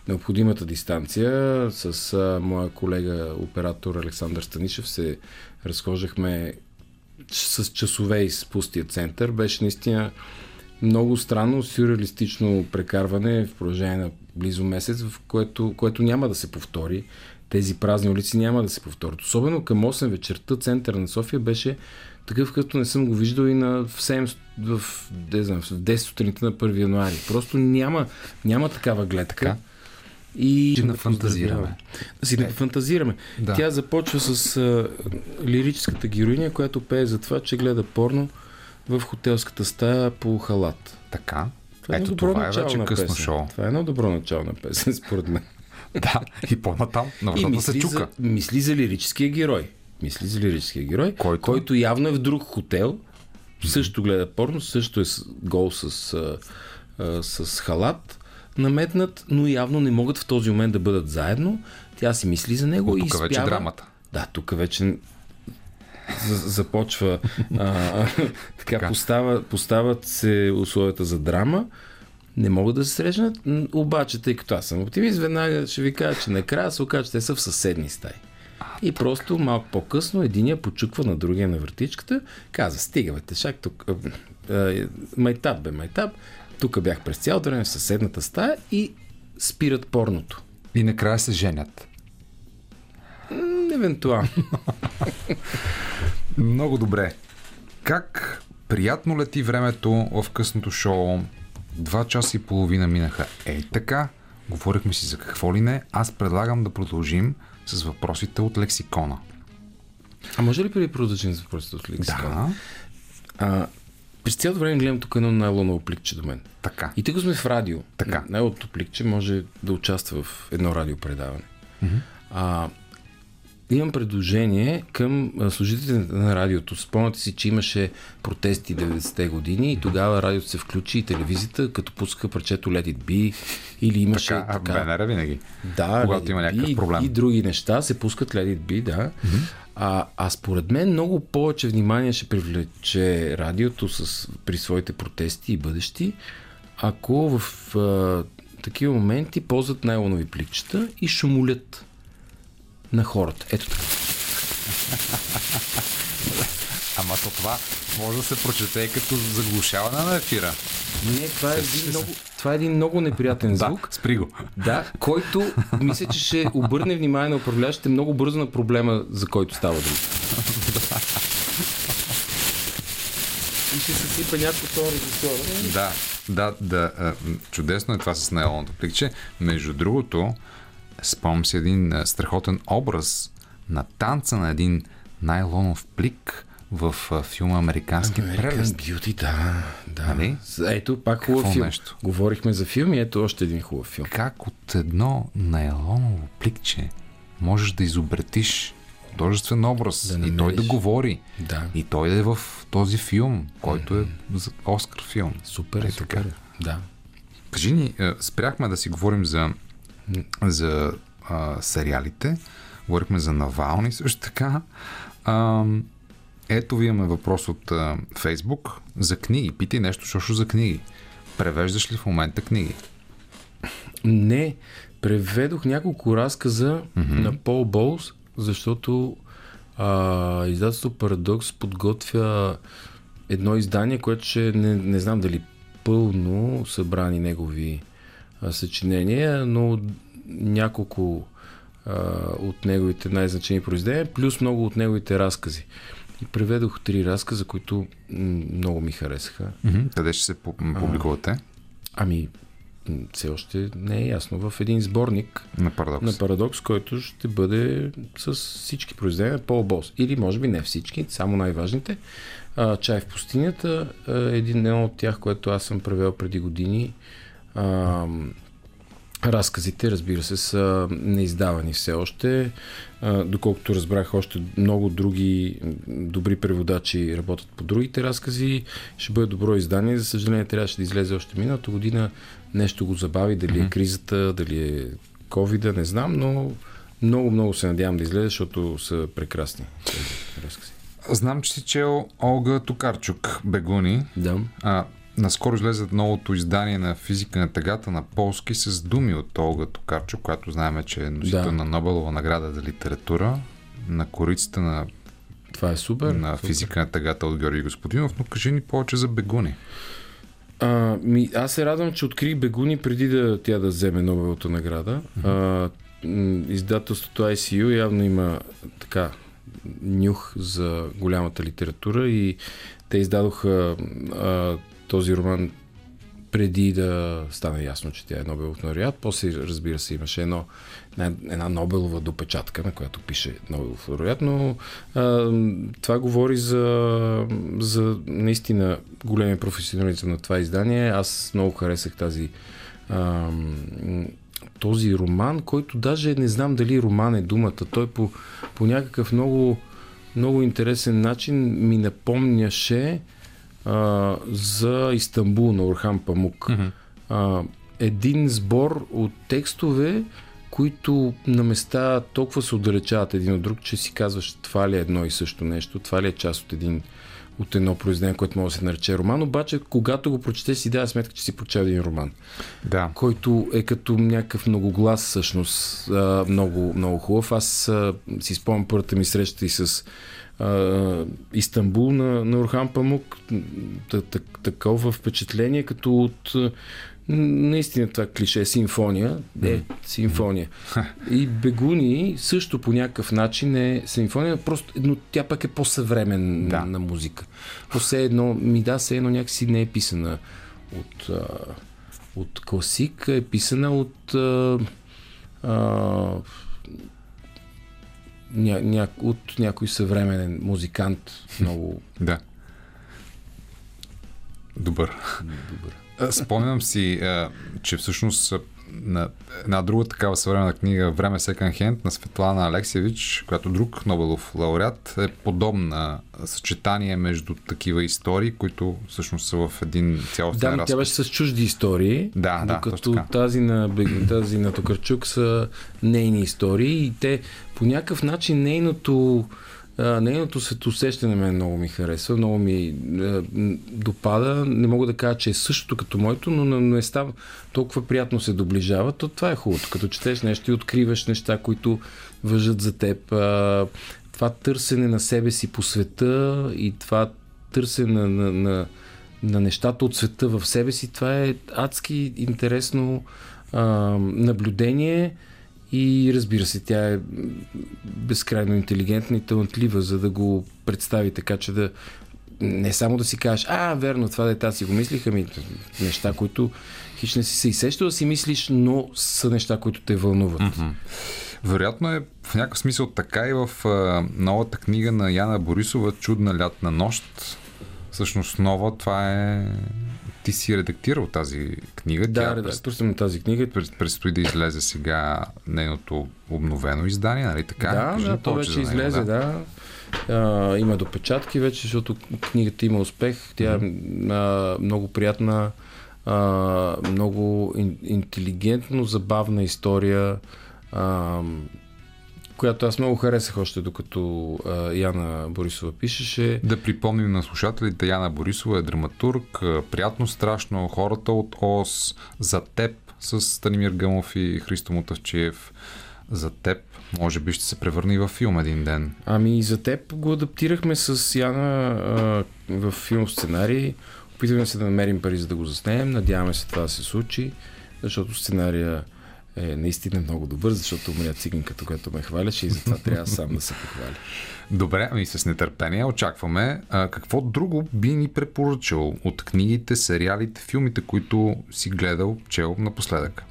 необходимата дистанция. С моя колега, оператор Александър Станишев се разхождахме с часове из пустия център. Беше наистина много странно, сюрреалистично прекарване в продължение на близо месец, в което, което няма да се повтори тези празни улици няма да се повторят. Особено към 8 вечерта центъра на София беше такъв, като не съм го виждал и на в 7, в, не знам, в 10 сутринта на 1 януари. Просто няма, няма такава гледка. Така? И да фантазираме. Да си да фантазираме. Да. Тя започва с а, лирическата героиня, която пее за това, че гледа порно в хотелската стая по халат. Така. Това е Ето това е вече късно песен. шоу. Това е едно добро начало на песен, според мен. *laughs* да, и по-натам. И мисли, се чука. За, мисли за лирическия герой. Мисли за лирическия герой, който, който явно е в друг хотел, също гледа порно, също е гол с, а, а, с халат наметнат, но явно не могат в този момент да бъдат заедно. Тя си мисли за него О, и спява. вече драмата. Да, тук вече започва а, *laughs* така, Постава, поставят се условията за драма не могат да се срещнат, обаче, тъй като аз съм оптимист, веднага ще ви кажа, че накрая се окаже, че те са в съседни стаи. И просто малко по-късно единия почуква на другия на вратичката, каза, стига бе, тешак, тук, майтап бе, майтап, тук бях през цялото време в съседната стая и спират порното. И накрая се женят. Евентуално. *laughs* Много добре. Как приятно лети времето в късното шоу? Два часа и половина минаха. Ей така, говорихме си за какво ли не. Аз предлагам да продължим с въпросите от лексикона. А може ли преди продължим с въпросите от лексикона? Да. А, през цялото време гледам тук едно найлоново пликче до мен. Така. И тъй сме в радио. Така. Най-лото пликче може да участва в едно радиопредаване. Mm-hmm. А, имам предложение към служителите на радиото. Спомняте си, че имаше протести 90-те години и тогава радиото се включи и телевизията, като пускаха парчето Let It Be или имаше... Така, така БНР винаги. Да, когато има някакъв проблем. И, и други неща се пускат Let It Be, да. Mm-hmm. А, а според мен много повече внимание ще привлече радиото с, при своите протести и бъдещи, ако в а, такива моменти ползват найлонови пликчета и шумолят на хората. Ето така. *laughs* Ама то това може да се прочете като заглушаване на ефира. Не, това е един много, това е един много неприятен *laughs* звук. Да, спри го. *laughs* Да, който мисля, че ще обърне внимание на управляващите много бързо на проблема, за който става дума. И ще се сипа някой това режисьор. Да, да, да. Чудесно е това с нейлоното пликче. Между другото, Спомням си един страхотен образ на танца на един найлонов плик в филма Американски прелест. Beauty, да. да. Нали? Ето, пак хубав филм. Нещо? Говорихме за филм и ето още един хубав филм. Как от едно найлоново пликче можеш да изобретиш художествен образ да и той да говори. Да. И той да е в този филм, който е Оскар филм. Супер, е, супер. Така. Да. Кажи ни, спряхме да си говорим за за а, сериалите. Говорихме за Навални също така. А, ето ви имаме въпрос от а, Фейсбук за книги. Питай нещо, защото за книги. Превеждаш ли в момента книги? Не. Преведох няколко разказа mm-hmm. на Пол Болс, защото а, издателство Парадокс подготвя едно издание, което ще не, не знам дали пълно събрани негови съчинения, но няколко а, от неговите най-значени произведения, плюс много от неговите разкази. И преведох три разказа, които много ми харесаха. Mm-hmm. Къде ще се публикувате? Ами, все още не е ясно. В един сборник на парадокс, на парадокс който ще бъде с всички произведения по Бос. Или може би не всички, само най-важните. А, Чай в пустинята е един от тях, което аз съм превел преди години. А, Разказите, разбира се, са неиздавани все още. Доколкото разбрах, още много други добри преводачи работят по другите разкази. Ще бъде добро издание. За съжаление, трябваше да излезе още миналата година. Нещо го забави, дали е кризата, дали е ковида, не знам, но много, много се надявам да излезе, защото са прекрасни тези разкази. Знам, че си чел Олга Токарчук, Бегуни. Да. А, Наскоро излезе новото издание на физика на тъгата на полски с думи от Олга Токарчо, която знаем, че е носител да. на Нобелова награда за литература, на корицата на това е супер. На супер. физика на тъгата от Георги Господинов, но кажи ни повече за Бегуни. А, ми, аз се радвам, че открих Бегуни преди да тя да вземе Нобеловата награда. Mm-hmm. А, издателството ICU явно има така нюх за голямата литература и те издадоха а, този роман преди да стане ясно, че тя е Нобелов лауреат. После, разбира се, имаше едно, една Нобелова допечатка, на която пише Нобелов лауреат, но а, това говори за, за наистина големи професионализъм на това издание. Аз много харесах тази а, този роман, който даже не знам дали роман е думата. Той по, по някакъв много, много интересен начин ми напомняше а, за Истанбул на Орхан Памук. Mm-hmm. А, един сбор от текстове, които на места толкова се отдалечават един от друг, че си казваш това ли е едно и също нещо, това ли е част от един от едно произведение, което може да се нарече роман, обаче когато го прочете си дава сметка, че си прочел един роман. Да. Който е като някакъв многоглас всъщност, много, много хубав. Аз си спомням първата ми среща и с а, Истанбул на, на Орхан Памук. Такова впечатление, като от наистина това клише симфония. Е, симфония. И Бегуни също по някакъв начин е симфония, просто, но тя пък е по-съвременна да. на музика. По все едно, ми да, все едно някакси не е писана от, а, от класик, е писана от а, а, ня, ня, от някой съвременен музикант. Много. *laughs* да. Добър. Добър. Спомням си, че всъщност на една друга такава съвременна книга Време Second Hand на Светлана Алексиевич, която друг Нобелов лауреат, е подобна съчетание между такива истории, които всъщност са в един цялостен Да, но тя беше с чужди истории, да, докато да, тази на, тази на Токарчук са нейни истории и те по някакъв начин нейното а, нейното светосещане мен много ми харесва, много ми а, допада. Не мога да кажа, че е същото като моето, но не става толкова приятно се доближава, то това е хубаво. Като четеш нещо и откриваш неща, които въжат за теб. А, това търсене на себе си по света и това търсене на, на, на, на нещата от света в себе си, това е адски интересно а, наблюдение и разбира се, тя е безкрайно интелигентна и талантлива, за да го представи така, че да не само да си кажеш, а, верно, това дета си го мислиха ми, неща, които хищ не си се изсеща да си мислиш, но са неща, които те вълнуват. Вероятно е в някакъв смисъл така и в а, новата книга на Яна Борисова Чудна лятна нощ. Всъщност нова, това е ти си редактирал тази книга. Да, редактор съм тази книга. Предстои да излезе сега нейното обновено издание, нали така? Да, да то вече излезе, да. да. А, има допечатки вече, защото книгата има успех. Тя е mm-hmm. много приятна, а, много ин, интелигентно, забавна история. А, която аз много харесах още докато а, Яна Борисова пишеше. Да припомним на слушателите, Яна Борисова е драматург, приятно страшно, хората от ОС, за теб с Станимир Гъмов и Христо Мутавчиев, за теб може би ще се превърне и във филм един ден. Ами и за теб го адаптирахме с Яна а, в филм сценарий. Опитваме се да намерим пари за да го заснем. Надяваме се това да се случи, защото сценария е наистина много добър, защото умря циганката, която ме хваляше и затова трябва сам да се похваля. Добре, ами с нетърпение очакваме. А, какво друго би ни препоръчал от книгите, сериалите, филмите, които си гледал, чел напоследък?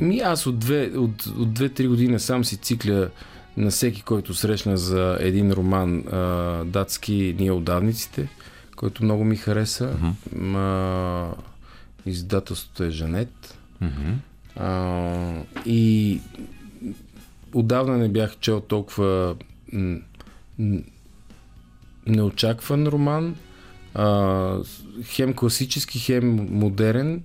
Ми аз от две, от, от две-три години сам си цикля на всеки, който срещна за един роман а, датски Ние отдавниците, който много ми хареса. Uh-huh. А, издателството е Жанет. Uh-huh. А, и отдавна не бях чел толкова неочакван роман. А, хем класически, хем модерен.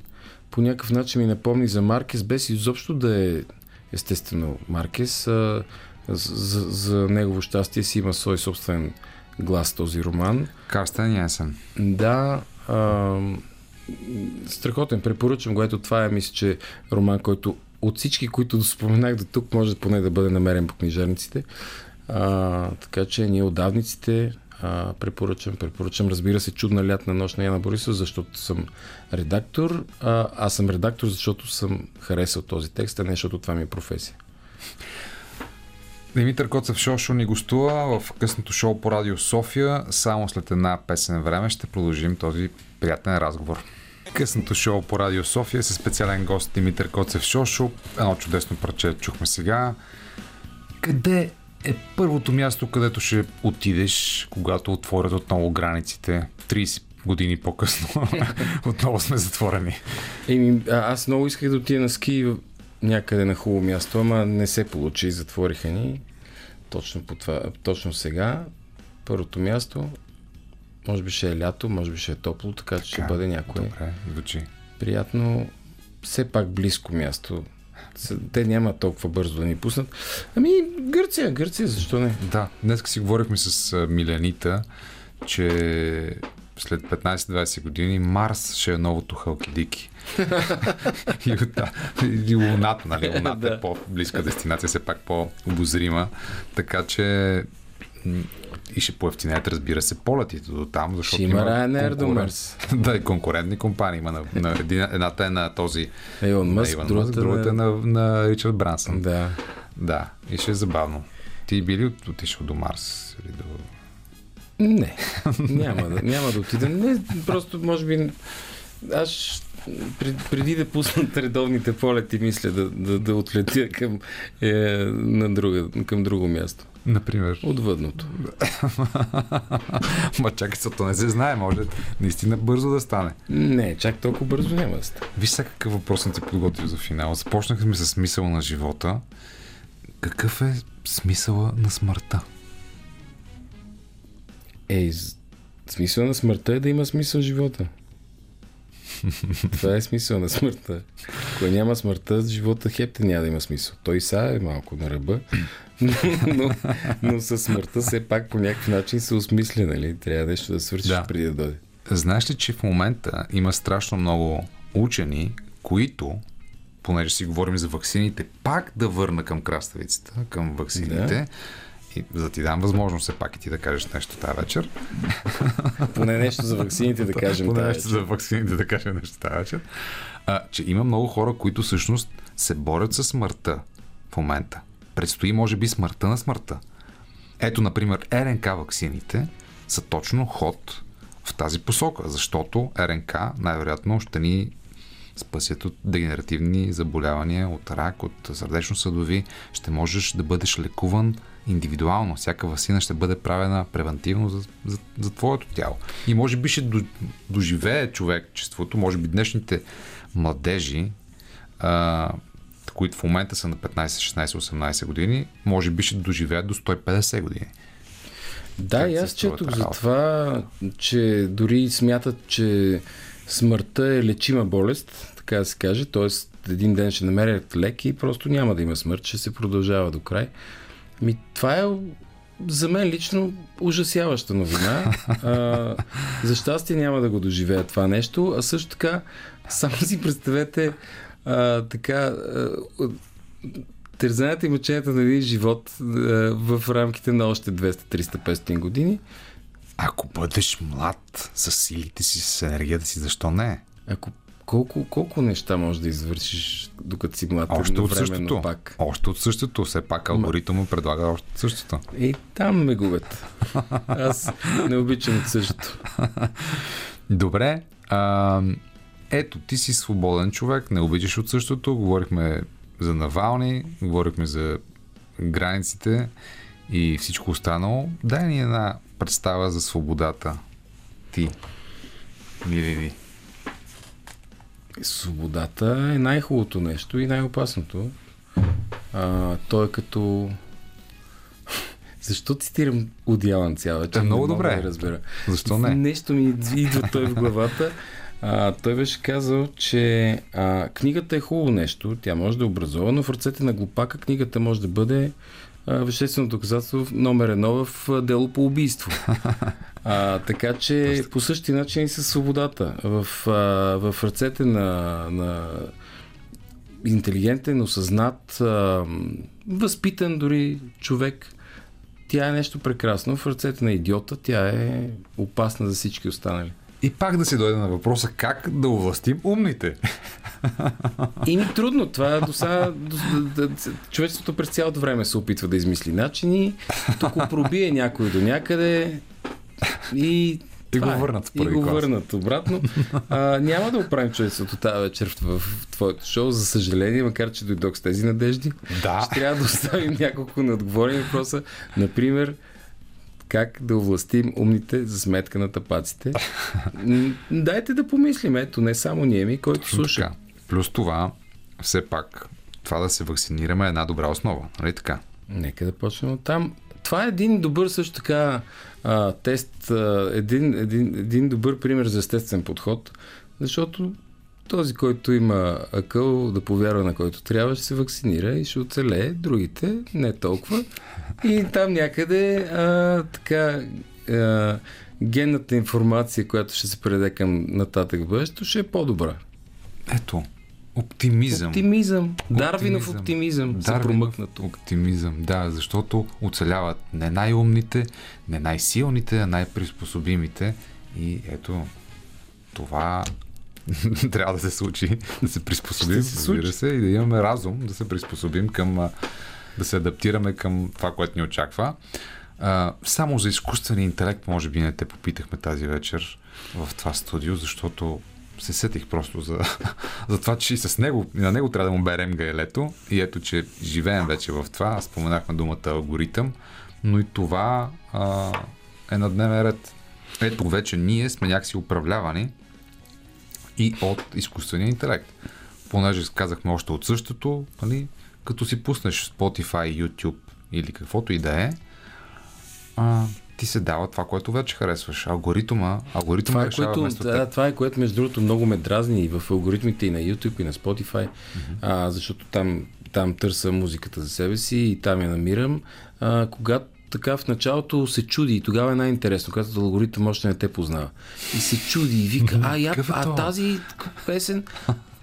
По някакъв начин ми напомни за Маркес, без изобщо да е естествено Маркес. А, за, за негово щастие си има свой собствен глас този роман. Карстен Янсен. Да. А, страхотен. Препоръчвам го. Ето това е, мисля, че роман, който от всички, които споменах до тук, може поне да бъде намерен по книжарниците. А, така че ние отдавниците а, препоръчам. Препоръчам, разбира се, чудна лятна нощ на Яна Борисов, защото съм редактор. А, аз съм редактор, защото съм харесал този текст, а не защото това ми е професия. Димитър Коцев Шошо ни гостува в късното шоу по Радио София. Само след една песен време ще продължим този приятен разговор. Късното шоу по Радио София с специален гост Димитър Коцев Шошо. Едно чудесно парче чухме сега. Къде е първото място, където ще отидеш, когато отворят отново границите? 30 години по-късно *laughs* отново сме затворени. Еми, аз много исках да отида на ски някъде на хубаво място, ама не се получи, затвориха ни. Точно, по това, точно сега. Първото място, може би ще е лято, може би ще е топло, така че ще бъде някое. Добре, звучи. Приятно, все пак близко място. Те няма толкова бързо да ни пуснат. Ами, Гърция, Гърция, защо не? Да, днес си говорихме с Миленита, че след 15-20 години Марс ще е новото Халкидики. *laughs* и, да, и Луната, нали? Луната е по-близка дестинация, все пак по-обозрима. Така че и ще поевтинят, разбира се, полетите до там, защото ще има Ryanair до Марс. *laughs* да, и конкурентни компании има. На, на, едната е на този Илон Мъск, другата, другата е на, на Ричард Брансън. Да. Да, и ще е забавно. Ти би ли отишъл до Марс или до не, няма да, няма да отида. Не, просто може би аз преди да пуснат редовните полети, мисля да, да, да отлетя към, е, на друга, към друго място. Например? Отвъдното. *laughs* Ма чакай, то не се знае, може наистина бързо да стане. Не, чак толкова бързо няма да стане. Виж сега какъв въпрос съм ти подготвил за финал. Започнахме с смисъл на живота. Какъв е смисъла на смъртта? Ей, смисъл на смъртта е да има смисъл живота. Това е смисъл на смъртта. Ако няма смъртта, живота хепте няма да има смисъл. Той са е малко на ръба, но, но, но със смъртта все пак по някакъв начин се осмисля, нали? Трябва нещо да свършиш да. преди да дойде. Знаеш ли, че в момента има страшно много учени, които, понеже си говорим за ваксините, пак да върна към краставицата, към ваксините, да и за ти дам възможност все пак и ти да кажеш нещо тази вечер. Поне нещо за вакцините да *laughs* кажем Поне нещо за вакцините да кажем нещо тази вечер. А, че има много хора, които всъщност се борят с смъртта в момента. Предстои, може би, смъртта на смъртта. Ето, например, РНК вакцините са точно ход в тази посока, защото РНК най-вероятно ще ни спасят от дегенеративни заболявания, от рак, от сърдечно-съдови. Ще можеш да бъдеш лекуван индивидуално. Всяка вакцина ще бъде правена превентивно за, за, за твоето тяло. И може би ще до, доживее човечеството, може би днешните младежи, а, които в момента са на 15, 16, 18 години, може би ще доживеят до 150 години. Да, и аз четох за това, че дори смятат, че смъртта е лечима болест, така да се каже, т.е. един ден ще намерят леки и просто няма да има смърт, ще се продължава до край. Ми, това е за мен лично ужасяваща новина. А, за щастие няма да го доживея това нещо, а също така, само си представете а, така а, тързанията и мъченията на един живот а, в рамките на още 200, 300, 500 години. Ако бъдеш млад с силите си, с енергията си, защо не? Ако колко, колко неща можеш да извършиш, докато си млад? Още от същото. Пак. Още от същото. Все пак алгоритъм предлага още от същото. И там ме губят. Аз не обичам от същото. Добре. А, ето, ти си свободен човек, не обичаш от същото. Говорихме за Навални, говорихме за границите и всичко останало. Дай ни една представа за свободата. Ти, мили ви. Свободата е най-хубавото нещо и най-опасното. А, то е като... *laughs* Защо цитирам Одиалан цяла вечер? Е, много добре. Да разбера. Защо не? Нещо ми идва той в главата. А, той беше казал, че а, книгата е хубаво нещо, тя може да е образова, но в ръцете на глупака книгата може да бъде веществено доказателство номер едно в дело по убийство. *laughs* А, така че по същия начин и със свободата. В, а, в ръцете на, на интелигентен, осъзнат, а, възпитан дори човек, тя е нещо прекрасно. В ръцете на идиота тя е опасна за всички останали. И пак да си дойде на въпроса как да овластим умните. И ми трудно. Това до сега. Да, да, човечеството през цялото време се опитва да измисли начини. Тук пробие някой до някъде и и го е. върнат. И го клас. върнат обратно. А, няма да оправим човечеството тази вечер в, в твоето шоу, за съжаление, макар че дойдох с тези надежди. Да. Ще трябва да оставим няколко неотговорени въпроса. Например, как да овластим умните за сметка на тапаците. Дайте да помислим, ето, не само ние ми, който слуша. Така. Плюс това, все пак, това да се вакцинираме е една добра основа, нали така? Нека да почнем от там. Това е един добър също така а, тест, а, един, един, един добър пример за естествен подход, защото този, който има акъл да повярва на който трябва, ще се вакцинира и ще оцелее. Другите не толкова. И там някъде а, така а, генната информация, която ще се предаде към нататък бъдещето, ще е по-добра. Ето, Оптимизъм. Оптимизъм. Дарвинов оптимизъм. Дарвинов промъкнато. Оптимизъм, да, защото оцеляват не най-умните, не най-силните, а най-приспособимите. И ето, това *laughs* трябва да се случи, да се приспособим, се разбира се, и да имаме разум, да се приспособим към, да се адаптираме към това, което ни очаква. А, само за изкуствен интелект, може би не те попитахме тази вечер в това студио, защото се сетих просто за, *laughs* за това, че и с него, и на него трябва да му берем гаелето. И ето, че живеем вече в това. Споменахме думата алгоритъм, но и това а, е на дневен ред. Ето вече ние сме някакси управлявани и от изкуствения интелект. Понеже казахме още от същото, нали, като си пуснеш Spotify, YouTube или каквото и да е, а, ти се дава това, което вече харесваш. Алгоритъма, алгоритъма това е, което, да, това е което между другото много ме дразни и в алгоритмите и на YouTube и на Spotify, mm-hmm. а, защото там, там търся музиката за себе си и там я намирам. А, когато така в началото се чуди и тогава е най-интересно, когато алгоритъм още не те познава. И се чуди и вика, а, я, а тази песен,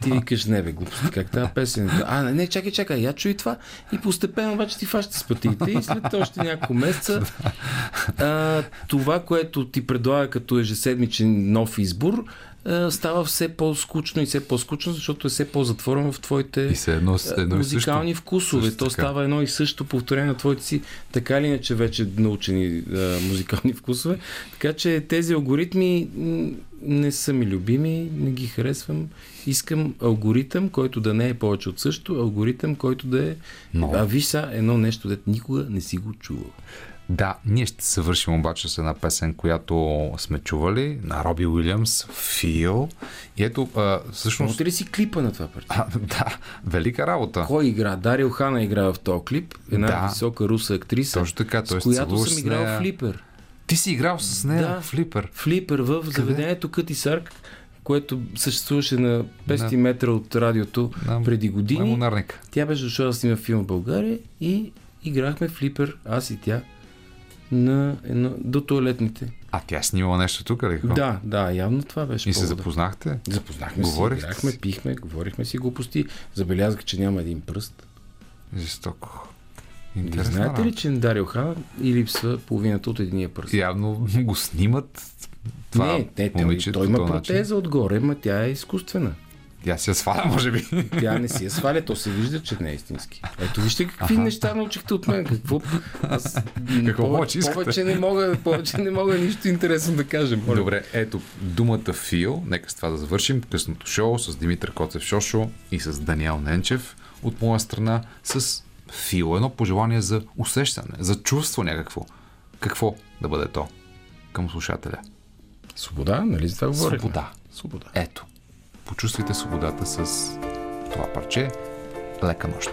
ти викаш, не бе, глупост, как тази песен? А, не, не, чакай, чакай, я чуй това. И постепенно обаче ти фаща с пътите и след още няколко месеца а, това, което ти предлага като ежеседмичен нов избор, става все по-скучно и все по-скучно, защото е все по-затворено в твоите и се едно, едно музикални също, вкусове. Също То така. става едно и също повторение на твоите си, така или иначе вече научени а, музикални вкусове. Така че тези алгоритми не са ми любими, не ги харесвам. Искам алгоритъм, който да не е повече от също, алгоритъм, който да е... Но... А виж са едно нещо, дето никога не си го чувал. Да, ние ще съвършим обаче с една песен, която сме чували на Роби Уилямс, Фил. И ето, а, всъщност... Можете ли си клипа на това парче? А, да, велика работа. Кой игра? Дарил Хана игра в този клип, една да, висока руса актриса, точно така, с която съм играл в Флипер. Ти си играл с нея да, Флипер? Флипер в Къде? заведението Къти Сарк, което съществуваше на 500 метра от радиото на, преди години. На Тя беше дошла да снима филм в България и играхме Флипер, аз и тя на едно, до туалетните. А тя е снимала нещо тук ли? Да, да, явно това беше. И се запознахте? Запознахме Говорихте си, играхме, пихме, говорихме си глупости. Забелязах, че няма един пръст. Жестоко. Интересно. Знаете ли, че на Дарио Хана и липсва половината от единия пръст? Явно го снимат. Това не, не, той, той има протеза начин. отгоре, ма тя е изкуствена. Тя си я сваля, може би. Тя не си я сваля, то се вижда, че не е истински. Ето вижте какви ага. неща научихте от мен. Какво, аз, *laughs* Какво повече, повече, не мога, повече не мога нищо интересно да кажем. Добре, ето думата Фил. Нека с това да завършим. Късното шоу с Димитър Коцев Шошо и с Даниел Ненчев от моя страна с Фил. Едно пожелание за усещане, за чувство някакво. Какво да бъде то към слушателя? Свобода, нали за това говорим? Свобода. Свобода. Ето. Почувствайте свободата с това парче. Лека нощ.